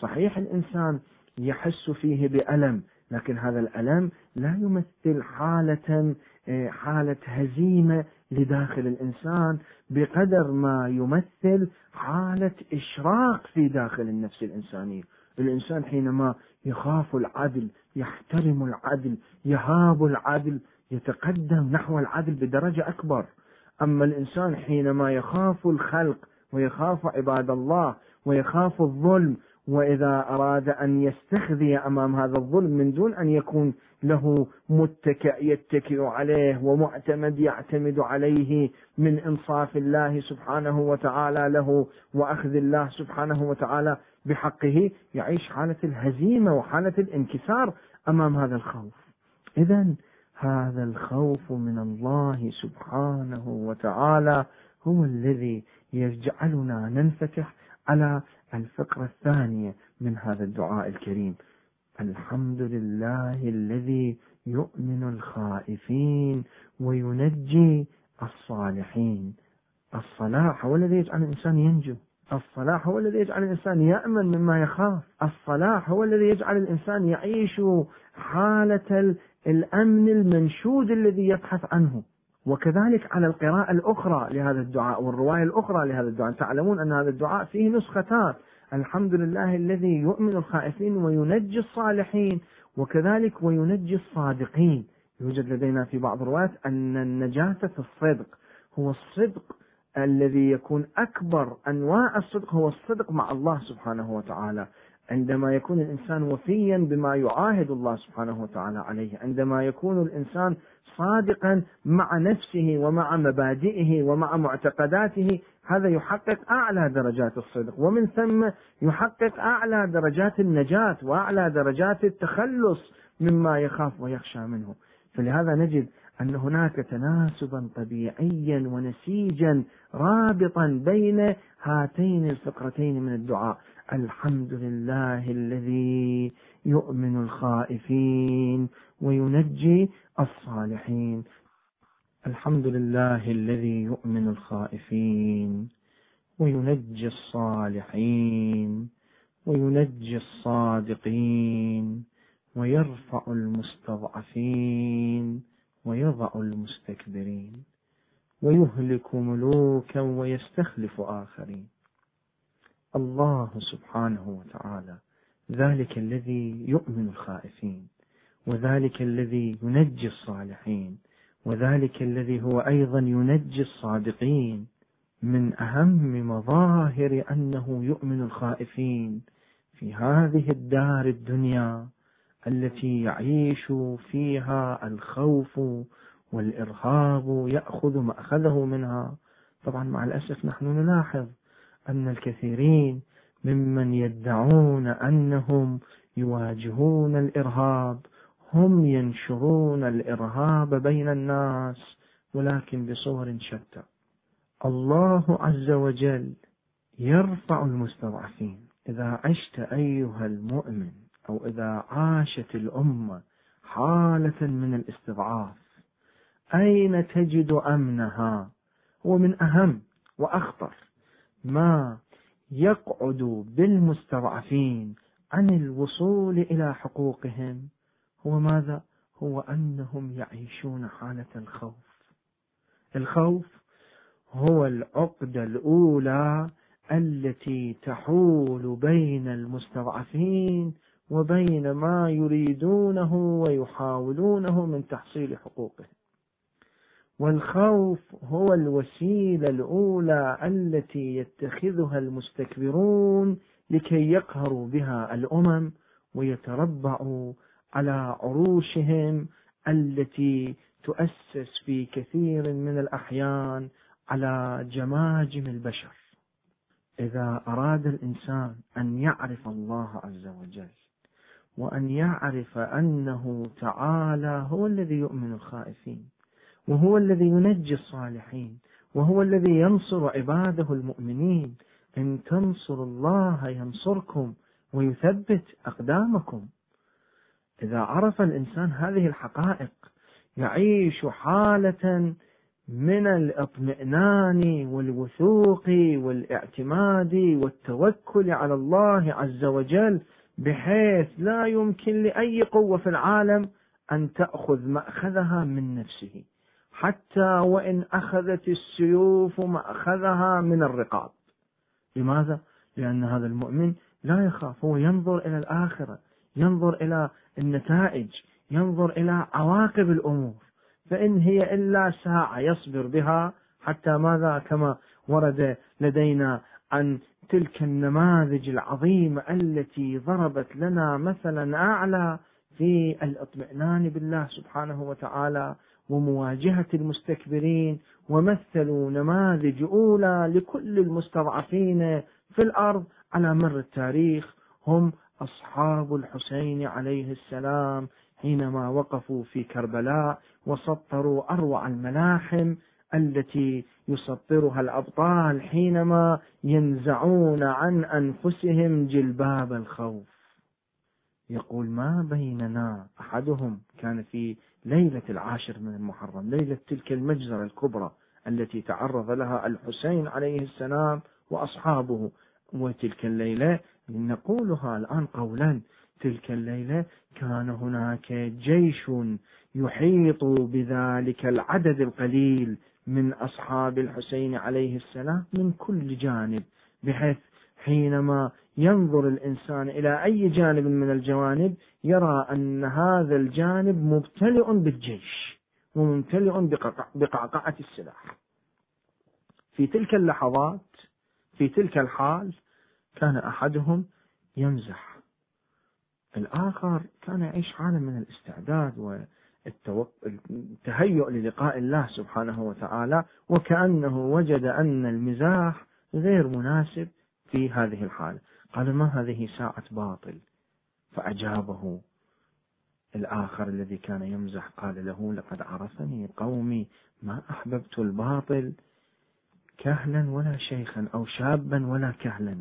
Speaker 1: صحيح الإنسان يحس فيه بألم لكن هذا الألم لا يمثل حالة آه، حالة هزيمة لداخل الإنسان بقدر ما يمثل حالة إشراق في داخل النفس الإنسانية. الإنسان حينما يخاف العدل يحترم العدل يهاب العدل يتقدم نحو العدل بدرجة أكبر. أما الإنسان حينما يخاف الخلق ويخاف عباد الله ويخاف الظلم وإذا أراد أن يستخذي أمام هذا الظلم من دون أن يكون له متكئ يتكئ عليه ومعتمد يعتمد عليه من إنصاف الله سبحانه وتعالى له وأخذ الله سبحانه وتعالى بحقه يعيش حالة الهزيمة وحالة الانكسار أمام هذا الخوف. إذا هذا الخوف من الله سبحانه وتعالى هو الذي يجعلنا ننفتح على الفقرة الثانية من هذا الدعاء الكريم. الحمد لله الذي يؤمن الخائفين وينجي الصالحين. الصلاح هو الذي يجعل الإنسان ينجو. الصلاح هو الذي يجعل الإنسان يأمن مما يخاف. الصلاح هو الذي يجعل الإنسان يعيش حالة الأمن المنشود الذي يبحث عنه. وكذلك على القراءة الأخرى لهذا الدعاء والرواية الأخرى لهذا الدعاء. تعلمون أن هذا الدعاء فيه نسختان. الحمد لله الذي يؤمن الخائفين وينجي الصالحين وكذلك وينجي الصادقين. يوجد لدينا في بعض الروايات أن النجاة في الصدق هو الصدق الذي يكون أكبر أنواع الصدق هو الصدق مع الله سبحانه وتعالى. عندما يكون الإنسان وفيا بما يعاهد الله سبحانه وتعالى عليه عندما يكون الإنسان صادقا مع نفسه ومع مبادئه ومع معتقداته هذا يحقق أعلى درجات الصدق ومن ثم يحقق أعلى درجات النجاة وأعلى درجات التخلص مما يخاف ويخشى منه. فلهذا نجد أن هناك تناسبا طبيعيا ونسيجا رابطا بين هاتين الفقرتين من الدعاء. الحمد لله الذي يؤمن الخائفين وينجي الصالحين. الحمد لله الذي يؤمن الخائفين وينجي الصالحين وينجي الصادقين ويرفع المستضعفين ويضع المستكبرين ويهلك ملوكا ويستخلف آخرين. الله سبحانه وتعالى ذلك الذي يؤمن الخائفين وذلك الذي ينجي الصالحين وذلك الذي هو أيضا ينجي الصادقين. من أهم مظاهر أنه يؤمن الخائفين في هذه الدار الدنيا التي يعيش فيها الخوف والإرهاب يأخذ مأخذه منها. طبعا مع الأسف نحن نلاحظ أن الكثيرين ممن يدعون أنهم يواجهون الإرهاب هم ينشرون الإرهاب بين الناس ولكن بصور شتى. الله عز وجل يرفع المستضعفين. إذا عشت أيها المؤمن أو إذا عاشت الأمة حالة من الاستضعاف أين تجد أمنها؟ هو من أهم وأخطر. ما يقعد بالمستضعفين عن الوصول إلى حقوقهم؟ هو ماذا؟ هو أنهم يعيشون حالة الخوف. الخوف هو العقدة الأولى التي تحول بين المستضعفين وبين ما يريدونه ويحاولونه من تحصيل حقوقهم والخوف هو الوسيلة الأولى التي يتخذها المستكبرون لكي يقهروا بها الأمم ويتربعوا على عروشهم التي تؤسس في كثير من الأحيان على جماجم البشر. إذا أراد الإنسان أن يعرف الله عز وجل وأن يعرف أنه تعالى هو الذي يؤمن الخائفين وهو الذي ينجي الصالحين وهو الذي ينصر عباده المؤمنين. إن تنصروا الله ينصركم ويثبت أقدامكم. إذا عرف الإنسان هذه الحقائق يعيش حالة من الاطمئنان والوثوق والإعتماد والتوكل على الله عز وجل بحيث لا يمكن لأي قوة في العالم أن تأخذ مأخذها من نفسه. حتى وإن أخذت السيوف مأخذها من الرقاب. لماذا؟ لأن هذا المؤمن لا يخاف هو ينظر إلى الآخرة ينظر إلى النتائج ينظر إلى عواقب الأمور. فإن هي إلا ساعة يصبر بها حتى ماذا؟ كما ورد لدينا عن تلك النماذج العظيمة التي ضربت لنا مثلا أعلى في الإطمئنان بالله سبحانه وتعالى ومواجهة المستكبرين ومثلوا نماذج أولى لكل المستضعفين في الأرض على مر التاريخ. هم أصحاب الحسين عليه السلام حينما وقفوا في كربلاء وسطروا أروع الملاحم التي يسطرها الأبطال حينما ينزعون عن أنفسهم جلباب الخوف. يقول ما بيننا؟ أحدهم كان في ليلة العاشر من المحرم ليلة تلك المجزرة الكبرى التي تعرض لها الحسين عليه السلام وأصحابه. وتلك الليلة نقولها الآن قولا تلك الليلة كان هناك جيش يحيط بذلك العدد القليل من أصحاب الحسين عليه السلام من كل جانب بحيث حينما ينظر الإنسان إلى أي جانب من الجوانب يرى أن هذا الجانب ممتلئ بالجيش وممتلئ بقعقعة السلاح. في تلك اللحظات في تلك الحال كان أحدهم يمزح. الآخر كان يعيش حالة من الاستعداد والتهيؤ للقاء الله سبحانه وتعالى وكأنه وجد أن المزاح غير مناسب في هذه الحالة. قال ما هذه ساعة باطل؟ فأجابه الآخر الذي كان يمزح قال له لقد عرفني قومي ما أحببت الباطل كهلا ولا شيخا أو شابا ولا كهلا.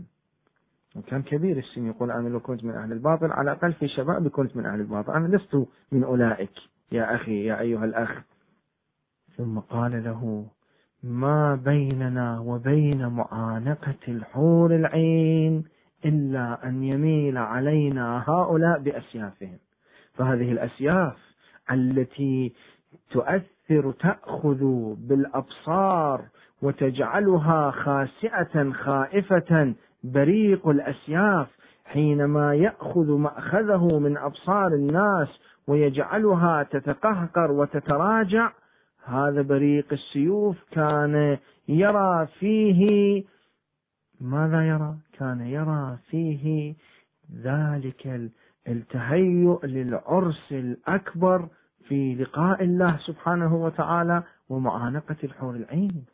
Speaker 1: وكان كبير السن يقول أنا لو كنت من أهل الباطل على الأقل في شبابي كنت من أهل الباطل أنا لست من أولئك. يا أخي يا أيها الأخ. ثم قال له ما بيننا وبين معانقة الحور العين إلا أن يميل علينا هؤلاء بأسيافهم. فهذه الأسياف التي تؤثر تأخذ بالأبصار وتجعلها خاسئة خائفة بريق الأسياف حينما يأخذ مأخذه من أبصار الناس ويجعلها تتقهقر وتتراجع. هذا بريق السيوف كان يرى فيه ماذا يرى؟ كان يرى فيه ذلك التهيؤ للعرس الأكبر في لقاء الله سبحانه وتعالى ومعانقة الحور العين.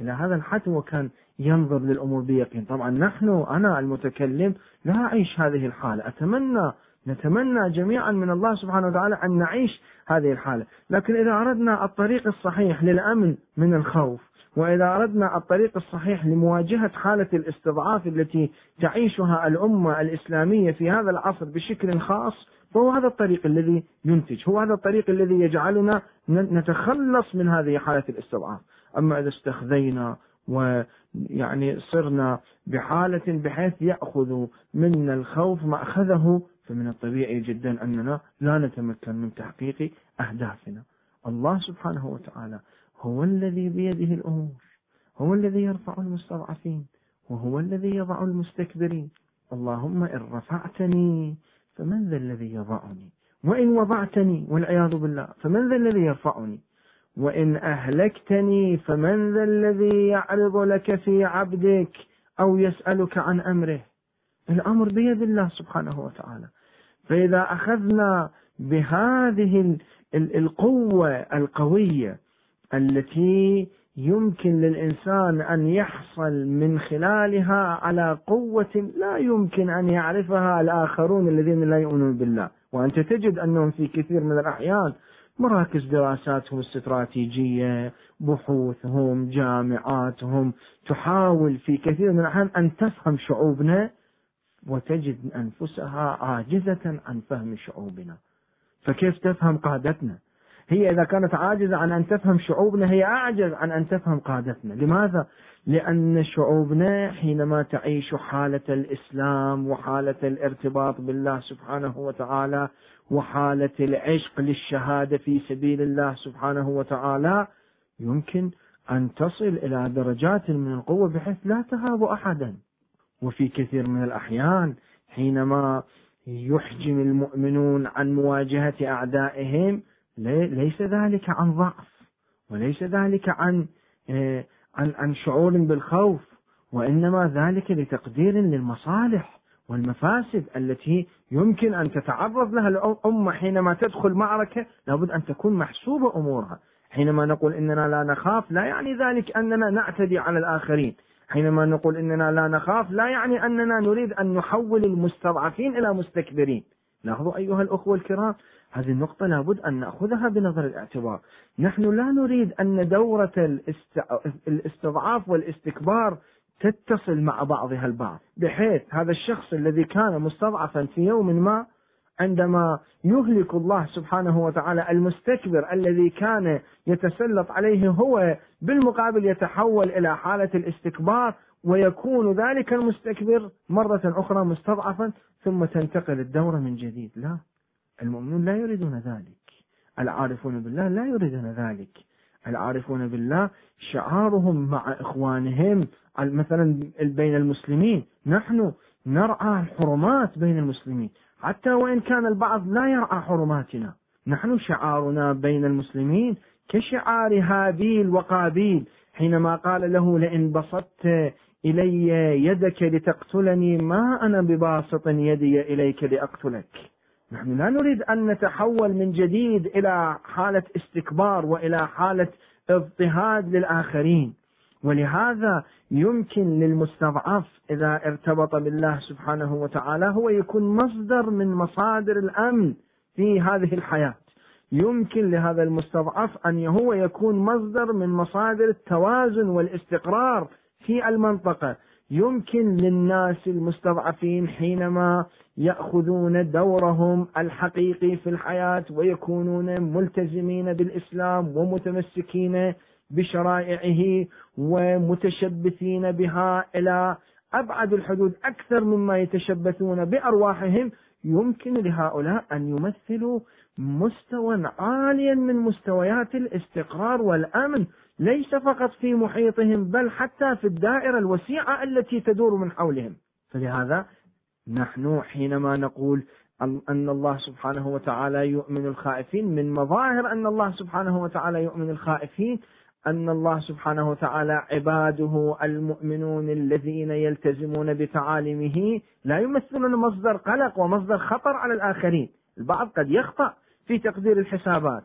Speaker 1: إلى هذا الحد وكان ينظر للأمور بيقين. طبعا نحن أنا المتكلم لا أعيش هذه الحالة. أتمنى نتمنى جميعا من الله سبحانه وتعالى أن نعيش هذه الحالة. لكن إذا أردنا الطريق الصحيح للأمن من الخوف وإذا أردنا الطريق الصحيح لمواجهة حالة الاستضعاف التي تعيشها الأمة الإسلامية في هذا العصر بشكل خاص فهو هذا الطريق الذي ينتج هو هذا الطريق الذي يجعلنا نتخلص من هذه حالة الاستضعاف. أما إذا استخذينا ويعني صرنا بحالة بحيث يأخذ منا الخوف مأخذه فمن الطبيعي جدا أننا لا نتمكن من تحقيق أهدافنا. الله سبحانه وتعالى هو الذي بيده الأمور هو الذي يرفع المستضعفين وهو الذي يضع المستكبرين. اللهم إن رفعتني فمن ذا الذي يضعني؟ وإن وضعتني والعياذ بالله فمن ذا الذي يرفعني؟ وإن أهلكتني فمن ذا الذي يعرض لك في عبدك أو يسألك عن أمره؟ الأمر بيد الله سبحانه وتعالى. فإذا أخذنا بهذه القوة القوية التي يمكن للإنسان أن يحصل من خلالها على قوة لا يمكن أن يعرفها الآخرون الذين لا يؤمنون بالله. وأنت تجد أنهم في كثير من الأحيان مراكز دراساتهم الاستراتيجية بحوثهم جامعاتهم تحاول في كثير من الأحيان أن تفهم شعوبنا وتجد أنفسها عاجزة عن فهم شعوبنا. فكيف تفهم قادتنا؟ هي إذا كانت عاجزة عن أن تفهم شعوبنا هي أعجز عن أن تفهم قادتنا. لماذا؟ لأن شعوبنا حينما تعيش حالة الإسلام وحالة الارتباط بالله سبحانه وتعالى وحالة العشق للشهادة في سبيل الله سبحانه وتعالى يمكن أن تصل إلى درجات من القوة بحيث لا تهاب أحدا. وفي كثير من الأحيان حينما يحجم المؤمنون عن مواجهة أعدائهم ليس ذلك عن ضعف وليس ذلك عن آه، عن عن شعور بالخوف وإنما ذلك لتقدير للمصالح والمفاسد التي يمكن أن تتعرض لها الأمة حينما تدخل معركة لابد أن تكون محسوبة أمورها. حينما نقول إننا لا نخاف لا يعني ذلك أننا نعتدي على الآخرين. حينما نقول إننا لا نخاف لا يعني أننا نريد أن نحول المستضعفين إلى مستكبرين. لاحظوا أيها الأخوة الكرام هذه النقطة لابد أن نأخذها بنظر الاعتبار. نحن لا نريد أن دورة الاستضعاف والاستكبار تتصل مع بعضها البعض. بحيث هذا الشخص الذي كان مستضعفا في يوم ما عندما يهلك الله سبحانه وتعالى المستكبر الذي كان يتسلط عليه هو بالمقابل يتحول إلى حالة الاستكبار ويكون ذلك المستكبر مرة أخرى مستضعفا ثم تنتقل الدورة من جديد. لا المؤمنون لا يريدون ذلك. العارفون بالله لا يريدون ذلك. العارفون بالله شعارهم مع إخوانهم مثلا بين المسلمين. نحن نرعى الحرمات بين المسلمين. حتى وإن كان البعض لا يرعى حرماتنا. نحن شعارنا بين المسلمين كشعار هابيل وقابيل حينما قال له لئن بسطت إلي يدك لتقتلني ما أنا بباسط يدي إليك لأقتلك. نحن لا نريد أن نتحول من جديد إلى حالة استكبار وإلى حالة اضطهاد للآخرين. ولهذا يمكن للمستضعف إذا ارتبط بالله سبحانه وتعالى هو يكون مصدر من مصادر الأمن في هذه الحياة. يمكن لهذا المستضعف أن هو يكون مصدر من مصادر التوازن والاستقرار في المنطقة. يمكن للناس المستضعفين حينما يأخذون دورهم الحقيقي في الحياة ويكونون ملتزمين بالإسلام ومتمسكين بشرائعه ومتشبثين بها إلى أبعد الحدود أكثر مما يتشبثون بأرواحهم. يمكن لهؤلاء أن يمثلوا مستوى عاليا من مستويات الاستقرار والأمن ليس فقط في محيطهم بل حتى في الدائرة الوسيعة التي تدور من حولهم. فلهذا نحن حينما نقول أن الله سبحانه وتعالى يؤمن الخائفين من مظاهر أن الله سبحانه وتعالى يؤمن الخائفين أن الله سبحانه وتعالى عباده المؤمنون الذين يلتزمون بتعاليمه لا يمثلون مصدر قلق ومصدر خطر على الآخرين. البعض قد يخطأ في تقدير الحسابات.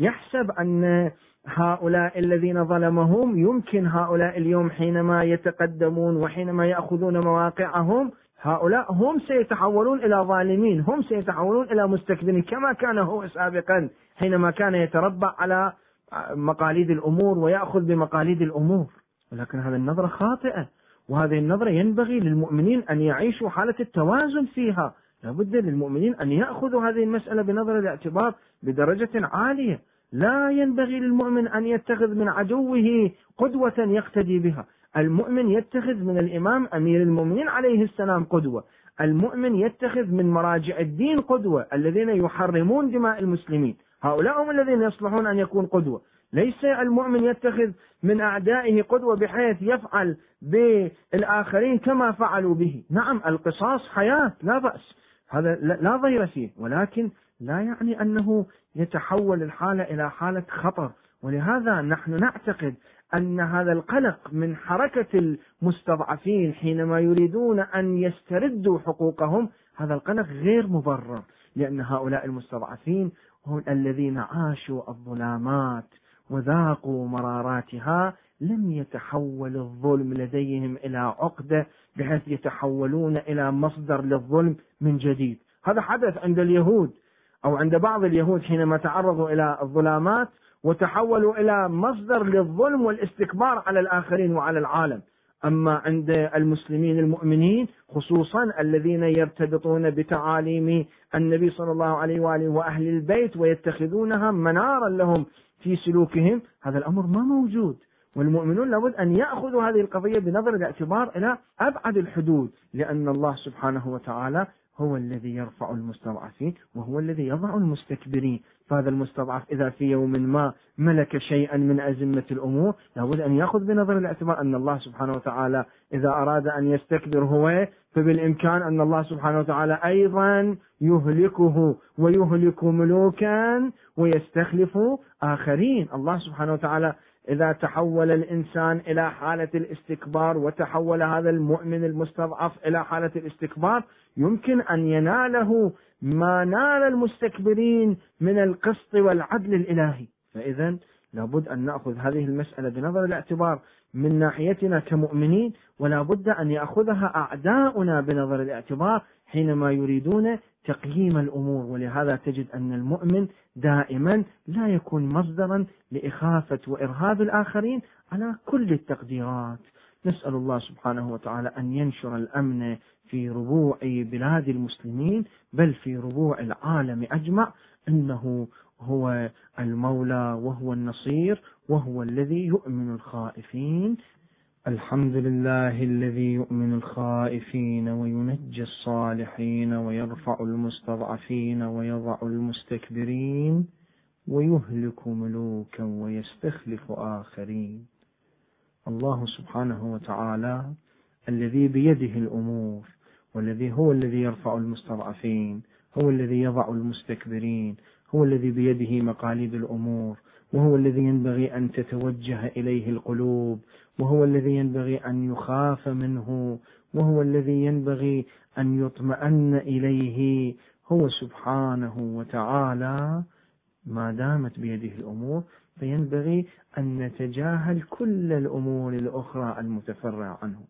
Speaker 1: يحسب أن هؤلاء الذين ظلمهم يمكن هؤلاء اليوم حينما يتقدمون وحينما يأخذون مواقعهم هؤلاء هم سيتحولون إلى ظالمين هم سيتحولون إلى مستكبرين كما كان هو سابقا حينما كان يتربع على مقاليد الأمور ويأخذ بمقاليد الأمور. ولكن هذه النظرة خاطئة وهذه النظرة ينبغي للمؤمنين أن يعيشوا حالة التوازن فيها. لابد للمؤمنين أن يأخذوا هذه المسألة بنظر الاعتبار بدرجة عالية. لا ينبغي للمؤمن أن يتخذ من عدوه قدوة يقتدي بها. المؤمن يتخذ من الإمام أمير المؤمنين عليه السلام قدوة. المؤمن يتخذ من مراجع الدين قدوة الذين يحرمون دماء المسلمين. هؤلاء هم الذين يصلحون أن يكون قدوة. ليس المؤمن يتخذ من أعدائه قدوة بحيث يفعل بالآخرين كما فعلوا به. نعم القصاص حياة لا بأس. هذا لا ضير فيه. ولكن لا يعني أنه يتحول الحالة إلى حالة خطر. ولهذا نحن نعتقد أن هذا القلق من حركة المستضعفين حينما يريدون أن يستردوا حقوقهم هذا القلق غير مبرر لأن هؤلاء المستضعفين هم الذين عاشوا الظلامات وذاقوا مراراتها لم يتحول الظلم لديهم إلى عقدة بحيث يتحولون إلى مصدر للظلم من جديد. هذا حدث عند اليهود أو عند بعض اليهود حينما تعرضوا إلى الظلامات وتحولوا إلى مصدر للظلم والاستكبار على الآخرين وعلى العالم. أما عند المسلمين المؤمنين خصوصا الذين يرتبطون بتعاليم النبي صلى الله عليه وآله وأهل البيت ويتخذونها منارا لهم في سلوكهم هذا الأمر ما موجود. والمؤمنون لابد أن يأخذوا هذه القضية بنظر الاعتبار إلى أبعد الحدود لأن الله سبحانه وتعالى هو الذي يرفع المستضعفين وهو الذي يضع المستكبرين. فهذا المستضعف إذا في يوم ما ملك شيئا من أزمة الأمور لابد أن يأخذ بنظر الاعتبار أن الله سبحانه وتعالى إذا أراد أن يستكبر هو فبالإمكان أن الله سبحانه وتعالى أيضا يهلكه ويهلك ملوكا ويستخلف آخرين. الله سبحانه وتعالى إذا تحول الإنسان إلى حالة الاستكبار وتحول هذا المؤمن المستضعف إلى حالة الاستكبار يمكن أن يناله ما نال المستكبرين من القسط والعدل الإلهي. فإذا لابد أن نأخذ هذه المسألة بنظر الاعتبار من ناحيتنا كمؤمنين ولا بد أن يأخذها أعداؤنا بنظر الاعتبار حينما يريدون تقييم الأمور. ولهذا تجد أن المؤمن دائما لا يكون مصدرا لإخافة وإرهاب الآخرين على كل التقديرات. نسأل الله سبحانه وتعالى أن ينشر الأمن في ربوع بلاد المسلمين بل في ربوع العالم أجمع إنه هو المولى وهو النصير وهو الذي يؤمن الخائفين. الحمد لله الذي يؤمن الخائفين وينجي الصالحين ويرفع المستضعفين ويضع المستكبرين ويهلك ملوكا ويستخلف آخرين. الله سبحانه وتعالى الذي بيده الأمور والذي هو الذي يرفع المستضعفين هو الذي يضع المستكبرين هو الذي بيده مقاليد الأمور وهو الذي ينبغي أن تتوجه إليه القلوب وهو الذي ينبغي أن يخاف منه وهو الذي ينبغي أن يطمئن إليه. هو سبحانه وتعالى ما دامت بيده الأمور فينبغي أن نتجاهل كل الأمور الأخرى المتفرعة عنه.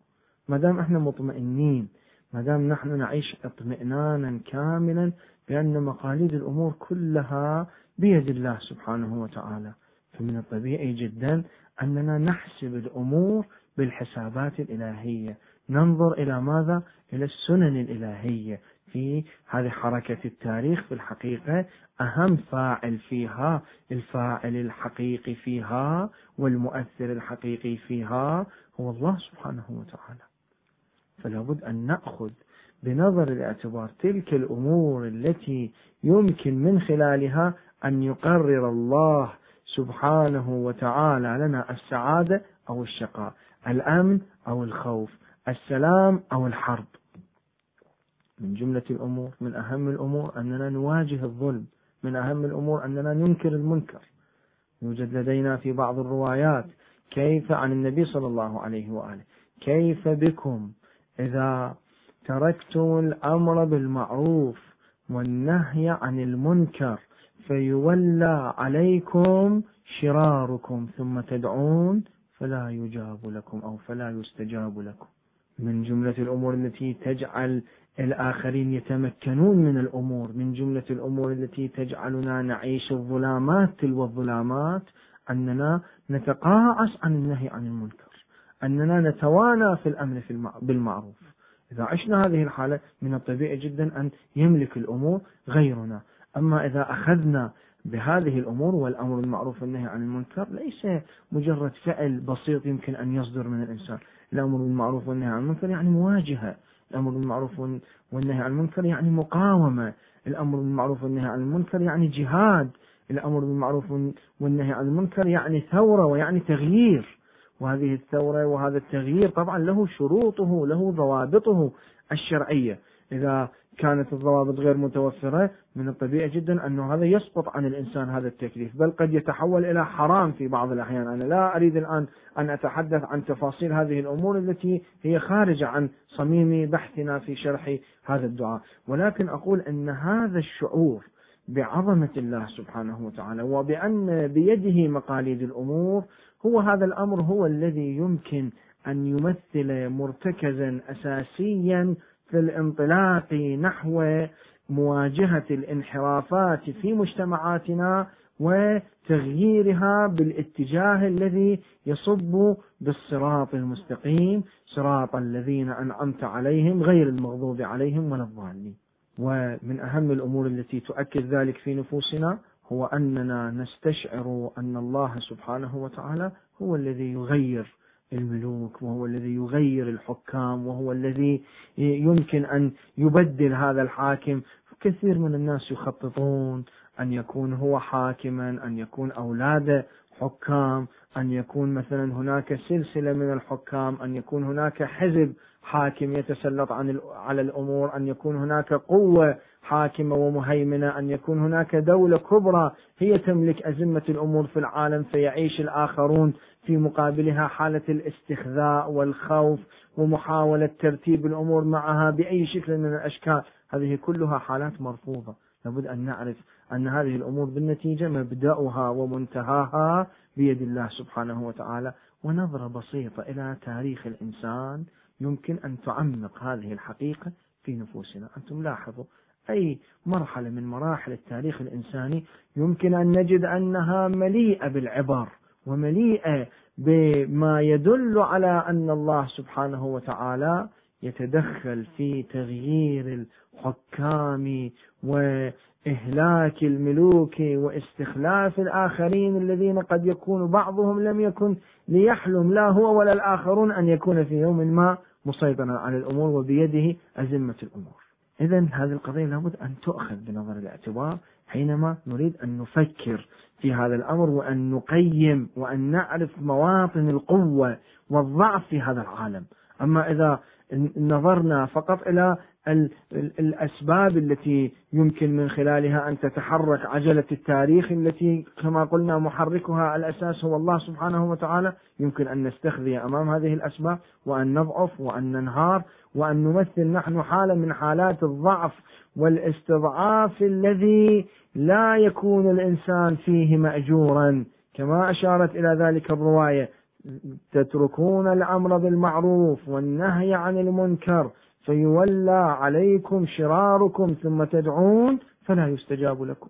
Speaker 1: ما دام إحنا مطمئنين ما دام نحن نعيش اطمئنانا كاملا بأن مقاليد الأمور كلها بيد الله سبحانه وتعالى. فمن الطبيعي جدا أننا نحسب الأمور بالحسابات الإلهية. ننظر إلى ماذا؟ إلى السنن الإلهية. في هذه حركة التاريخ في الحقيقة أهم فاعل فيها الفاعل الحقيقي فيها والمؤثر الحقيقي فيها هو الله سبحانه وتعالى. فلا بد أن نأخذ بنظر الاعتبار تلك الأمور التي يمكن من خلالها أن يقرر الله سبحانه وتعالى لنا السعادة أو الشقاء الأمن أو الخوف السلام أو الحرب. من جملة الأمور من أهم الأمور أننا نواجه الظلم من أهم الأمور أننا ننكر المنكر. يوجد لدينا في بعض الروايات كيف عن النبي صلى الله عليه وآله كيف بكم إذا تركتم الأمر بالمعروف والنهي عن المنكر؟ فيولى عليكم شراركم ثم تدعون فلا يجاب لكم أو فلا يستجاب لكم. من جملة الأمور التي تجعل الآخرين يتمكنون من الأمور من جملة الأمور التي تجعلنا نعيش الظلامات تلو الظلامات أننا نتقاعس عن النهي عن المنكر أننا نتوانى في الأمر في بالمعروف. إذا عشنا هذه الحالة من الطبيعي جدا أن يملك الأمور غيرنا. أما إذا أخذنا بهذه الأمور والأمر بالمعروف والنهي عن المنكر ليس مجرد فعل بسيط يمكن أن يصدر من الإنسان. الأمر بالمعروف والنهي عن المنكر يعني مواجهة. الأمر بالمعروف والنهي عن المنكر يعني مقاومة. الأمر بالمعروف والنهي عن المنكر يعني جهاد. الأمر بالمعروف والنهي عن المنكر يعني ثورة ويعني تغيير. وهذه الثورة وهذا التغيير طبعا له شروطه له ضوابطه الشرعية. إذا كانت الضوابط غير متوفرة من الطبيعي جدا أنه هذا يسقط عن الإنسان هذا التكليف بل قد يتحول إلى حرام في بعض الأحيان. أنا لا أريد الآن أن أتحدث عن تفاصيل هذه الأمور التي هي خارجة عن صميم بحثنا في شرح هذا الدعاء. ولكن أقول أن هذا الشعور بعظمة الله سبحانه وتعالى وبأن بيده مقاليد الأمور هو هذا الأمر هو الذي يمكن أن يمثل مرتكزا أساسيا في الانطلاق نحو مواجهة الانحرافات في مجتمعاتنا وتغييرها بالاتجاه الذي يصب بالصراط المستقيم صراط الذين أنعمت عليهم غير المغضوب عليهم ولا الضالين. ومن أهم الأمور التي تؤكد ذلك في نفوسنا هو أننا نستشعر أن الله سبحانه وتعالى هو الذي يغير الملوك وهو الذي يغير الحكام وهو الذي يمكن أن يبدل هذا الحاكم. كثير من الناس يخططون أن يكون هو حاكما أن يكون أولاده حكام أن يكون مثلا هناك سلسلة من الحكام أن يكون هناك حزب حاكم يتسلط عن على الأمور أن يكون هناك قوة حاكمة ومهيمنة أن يكون هناك دولة كبرى هي تملك أزمة الأمور في العالم فيعيش الآخرون في مقابلها حالة الاستخذاء والخوف ومحاولة ترتيب الأمور معها بأي شكل من الأشكال. هذه كلها حالات مرفوضة. لابد أن نعرف أن هذه الأمور بالنتيجة مبدأها ومنتهاها بيد الله سبحانه وتعالى. ونظرة بسيطة إلى تاريخ الإنسان يمكن أن تعمق هذه الحقيقة في نفوسنا. أنتم لاحظوا أي مرحلة من مراحل التاريخ الإنساني يمكن أن نجد أنها مليئة بالعبر ومليئة بما يدل على أن الله سبحانه وتعالى يتدخل في تغيير الحكام وإهلاك الملوك واستخلاف الآخرين الذين قد يكون بعضهم لم يكن ليحلم لا هو ولا الآخرون أن يكون في يوم ما مسيطرا على الأمور وبيده أزمة الأمور. إذا هذه القضية لابد أن تؤخذ بنظر الاعتبار حينما نريد أن نفكر في هذا الأمر وأن نقيم وأن نعرف مواطن القوة والضعف في هذا العالم. أما إذا نظرنا فقط إلى الأسباب التي يمكن من خلالها أن تتحرك عجلة التاريخ التي كما قلنا محركها الأساس هو الله سبحانه وتعالى. يمكن أن نستخذي أمام هذه الأسباب وأن نضعف وأن ننهار وأن نمثل نحن حالة من حالات الضعف والاستضعاف الذي لا يكون الإنسان فيه مأجورا. كما أشارت إلى ذلك الرواية تتركون الأمر بالمعروف والنهي عن المنكر فيولى عليكم شراركم ثم تدعون فلا يستجاب لكم.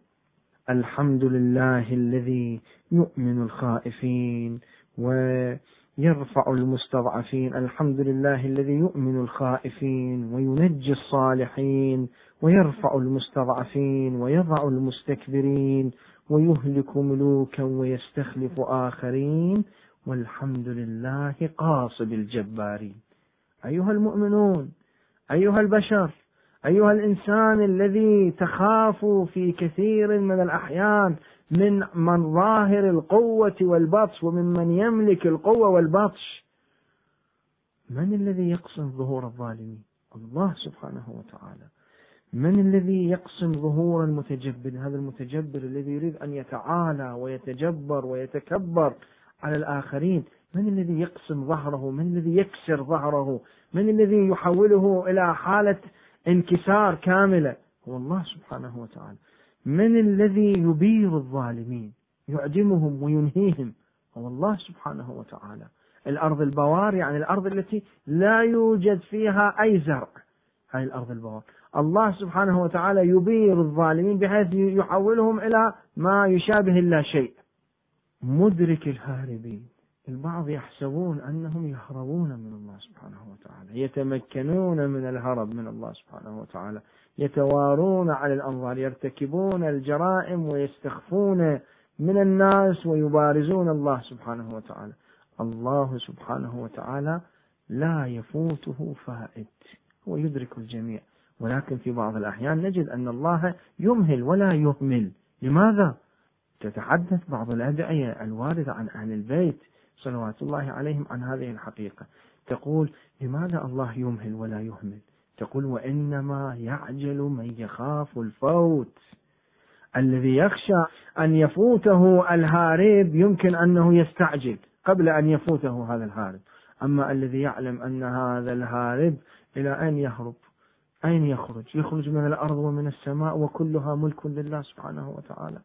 Speaker 1: الحمد لله الذي يؤمن الخائفين ويرفع المستضعفين. الحمد لله الذي يؤمن الخائفين وينجي الصالحين ويرفع المستضعفين ويضع المستكبرين ويهلك ملوكا ويستخلف آخرين. والحمد لله قاصد الجبارين. أيها المؤمنون أيها البشر أيها الإنسان الذي تخاف في كثير من الأحيان من من ظاهر القوة والبطش وممن يملك القوة والبطش من الذي يقسم ظهور الظالمين؟ الله سبحانه وتعالى. من الذي يقسم ظهور المتجبر هذا المتجبر الذي يريد أن يتعالى ويتجبر ويتكبر على الآخرين. من الذي يقسم ظهره؟ من الذي يكسر ظهره؟ من الذي يحوله إلى حالة انكسار كاملة؟ هو الله سبحانه وتعالى. من الذي يبير الظالمين؟ يعدمهم وينهيهم؟ هو الله سبحانه وتعالى. الأرض البوار يعني الأرض التي لا يوجد فيها أي زرع. هاي الأرض البوار الله سبحانه وتعالى يبير الظالمين بحيث يحولهم إلى ما يشابه اللا شيء. مدرك الهاربين. البعض يحسبون أنهم يهربون من الله سبحانه وتعالى يتمكنون من الهرب من الله سبحانه وتعالى يتوارون على الأنظار يرتكبون الجرائم ويستخفون من الناس ويبارزون الله سبحانه وتعالى. الله سبحانه وتعالى لا يفوته فائت هو يدرك الجميع. ولكن في بعض الأحيان نجد أن الله يمهل ولا يهمل. لماذا؟ تتحدث بعض الأدعية الواردة عن أهل البيت. صلوات الله عليهم عن هذه الحقيقة. تقول لماذا الله يمهل ولا يهمل؟ تقول وإنما يعجل من يخاف الفوت. الذي يخشى أن يفوته الهارب يمكن أنه يستعجل قبل أن يفوته هذا الهارب. أما الذي يعلم أن هذا الهارب إلى أين يهرب؟ أين يخرج؟ يخرج من الأرض ومن السماء وكلها ملك لله سبحانه وتعالى.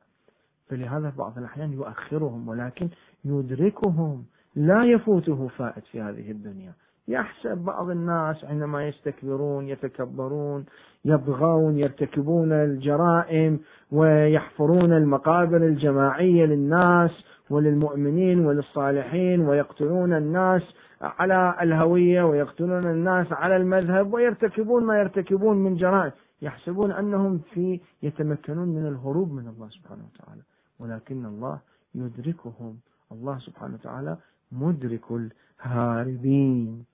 Speaker 1: فلهذا بعض الأحيان يؤخرهم ولكن يدركهم لا يفوته فائت في هذه الدنيا. يحسب بعض الناس عندما يستكبرون يتكبرون يبغون يرتكبون الجرائم ويحفرون المقابر الجماعية للناس وللمؤمنين وللصالحين ويقتلون الناس على الهوية ويقتلون الناس على المذهب ويرتكبون ما يرتكبون من جرائم. يحسبون أنهم في يتمكنون من الهروب من الله سبحانه وتعالى. ولكن الله يدركهم الله سبحانه وتعالى مدرك الهاربين.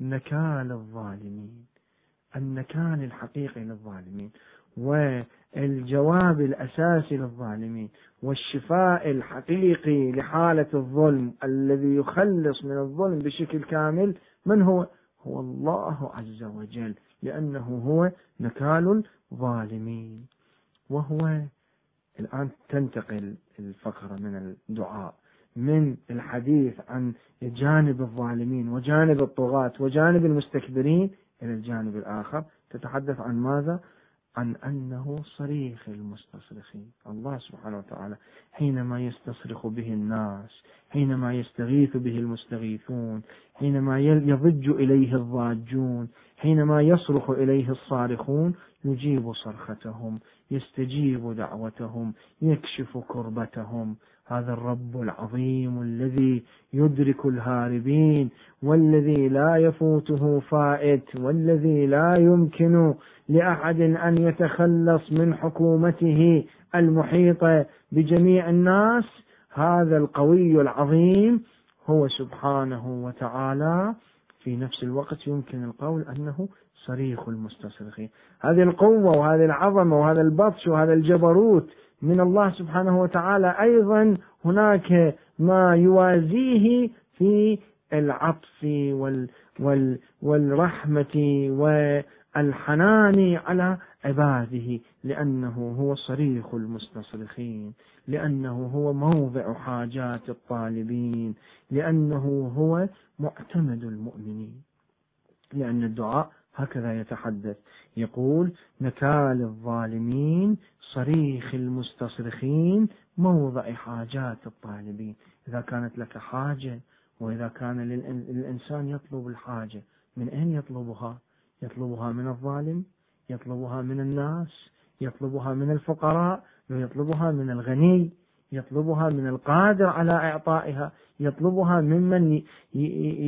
Speaker 1: نكال الظالمين. النكال الحقيقي للظالمين. والجواب الأساسي للظالمين. والشفاء الحقيقي لحالة الظلم الذي يخلص من الظلم بشكل كامل من هو؟ هو الله عز وجل. لأنه هو نكال الظالمين. وهو الآن تنتقل الفقرة من الدعاء. من الحديث عن جانب الظالمين وجانب الطغاة وجانب المستكبرين إلى الجانب الآخر تتحدث عن ماذا؟ عن أنه صريخ المستصرخين الله سبحانه وتعالى حينما يستصرخ به الناس حينما يستغيث به المستغيثون حينما يضج إليه الضاجون حينما يصرخ إليه الصارخون يجيب صرختهم يستجيب دعوتهم يكشف كربتهم هذا الرب العظيم الذي يدرك الهاربين والذي لا يفوته فائت والذي لا يمكن لأحد أن يتخلص من حكومته المحيطة بجميع الناس. هذا القوي العظيم هو سبحانه وتعالى. في نفس الوقت يمكن القول أنه صريخ المستصرخين هذه القوة وهذه العظمة وهذا البطش وهذا الجبروت من الله سبحانه وتعالى أيضا هناك ما يوازيه في العطف وال وال والرحمة والحنان على عباده لأنه هو صريخ المستصرخين لأنه هو موضع حاجات الطالبين لأنه هو معتمد المؤمنين. لأن الدعاء هكذا يتحدث. يقول نكال الظالمين صريخ المستصرخين موضع حاجات الطالبين. إذا كانت لك حاجة وإذا كان الإنسان يطلب الحاجة من أين يطلبها؟ يطلبها من الظالم يطلبها من الناس يطلبها من الفقراء ويطلبها من الغني. يطلبها من القادر على إعطائها يطلبها ممن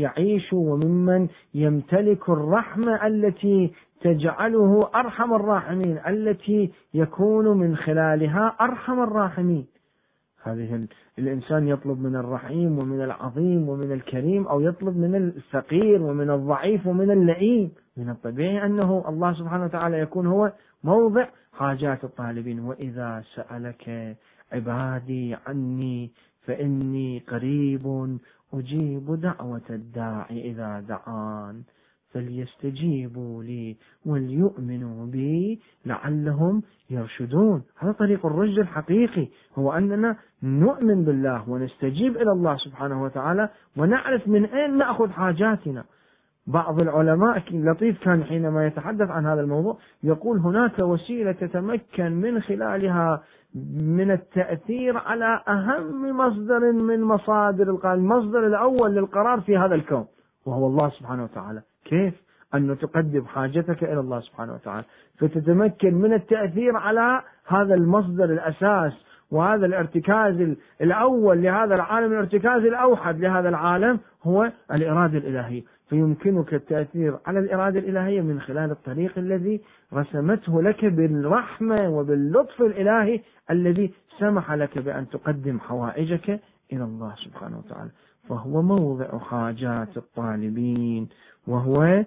Speaker 1: يعيش وممن يمتلك الرحمة التي تجعله أرحم الراحمين التي يكون من خلالها أرحم الراحمين. هذه الإنسان يطلب من الرحيم ومن العظيم ومن الكريم أو يطلب من الفقير ومن الضعيف ومن اللئيم. من الطبيعي أنه الله سبحانه وتعالى يكون هو موضع حاجات الطالبين. وإذا سألك عبادي عني فإني قريب أجيب دعوة الداعي إذا دعان. فليستجيبوا لي وليؤمنوا بي لعلهم يرشدون. هذا طريق الرشد الحقيقي هو أننا نؤمن بالله ونستجيب إلى الله سبحانه وتعالى ونعرف من أين نأخذ حاجاتنا. بعض العلماء لطيف كان حينما يتحدث عن هذا الموضوع يقول هناك وسيلة تتمكن من خلالها من التأثير على أهم مصدر من مصادر القرار المصدر الأول للقرار في هذا الكون وهو الله سبحانه وتعالى. كيف؟ أن تقدم حاجتك إلى الله سبحانه وتعالى. فتتمكن من التأثير على هذا المصدر الأساس وهذا الارتكاز الأول لهذا العالم الارتكاز الأوحد لهذا العالم هو الإرادة الإلهية. فيمكنك التأثير على الإرادة الإلهية من خلال الطريق الذي رسمته لك بالرحمة وباللطف الإلهي الذي سمح لك بأن تقدم حوائجك إلى الله سبحانه وتعالى. فهو موضع حاجات الطالبين وهو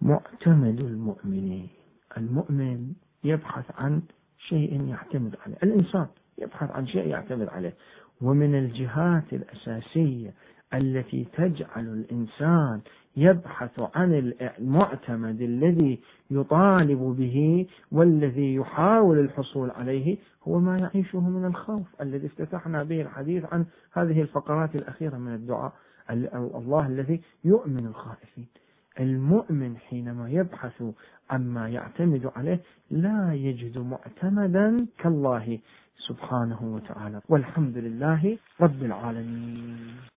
Speaker 1: معتمد المؤمنين. المؤمن يبحث عن شيء يعتمد عليه. الإنسان يبحث عن شيء يعتمد عليه. ومن الجهات الأساسية التي تجعل الإنسان يبحث عن المعتمد الذي يطالب به والذي يحاول الحصول عليه هو ما يعيشه من الخوف الذي افتتحنا به الحديث عن هذه الفقرات الأخيرة من الدعاء. الله الذي يؤمن الخائفين. المؤمن حينما يبحث عما يعتمد عليه لا يجد معتمدا كالله سبحانه وتعالى. والحمد لله رب العالمين.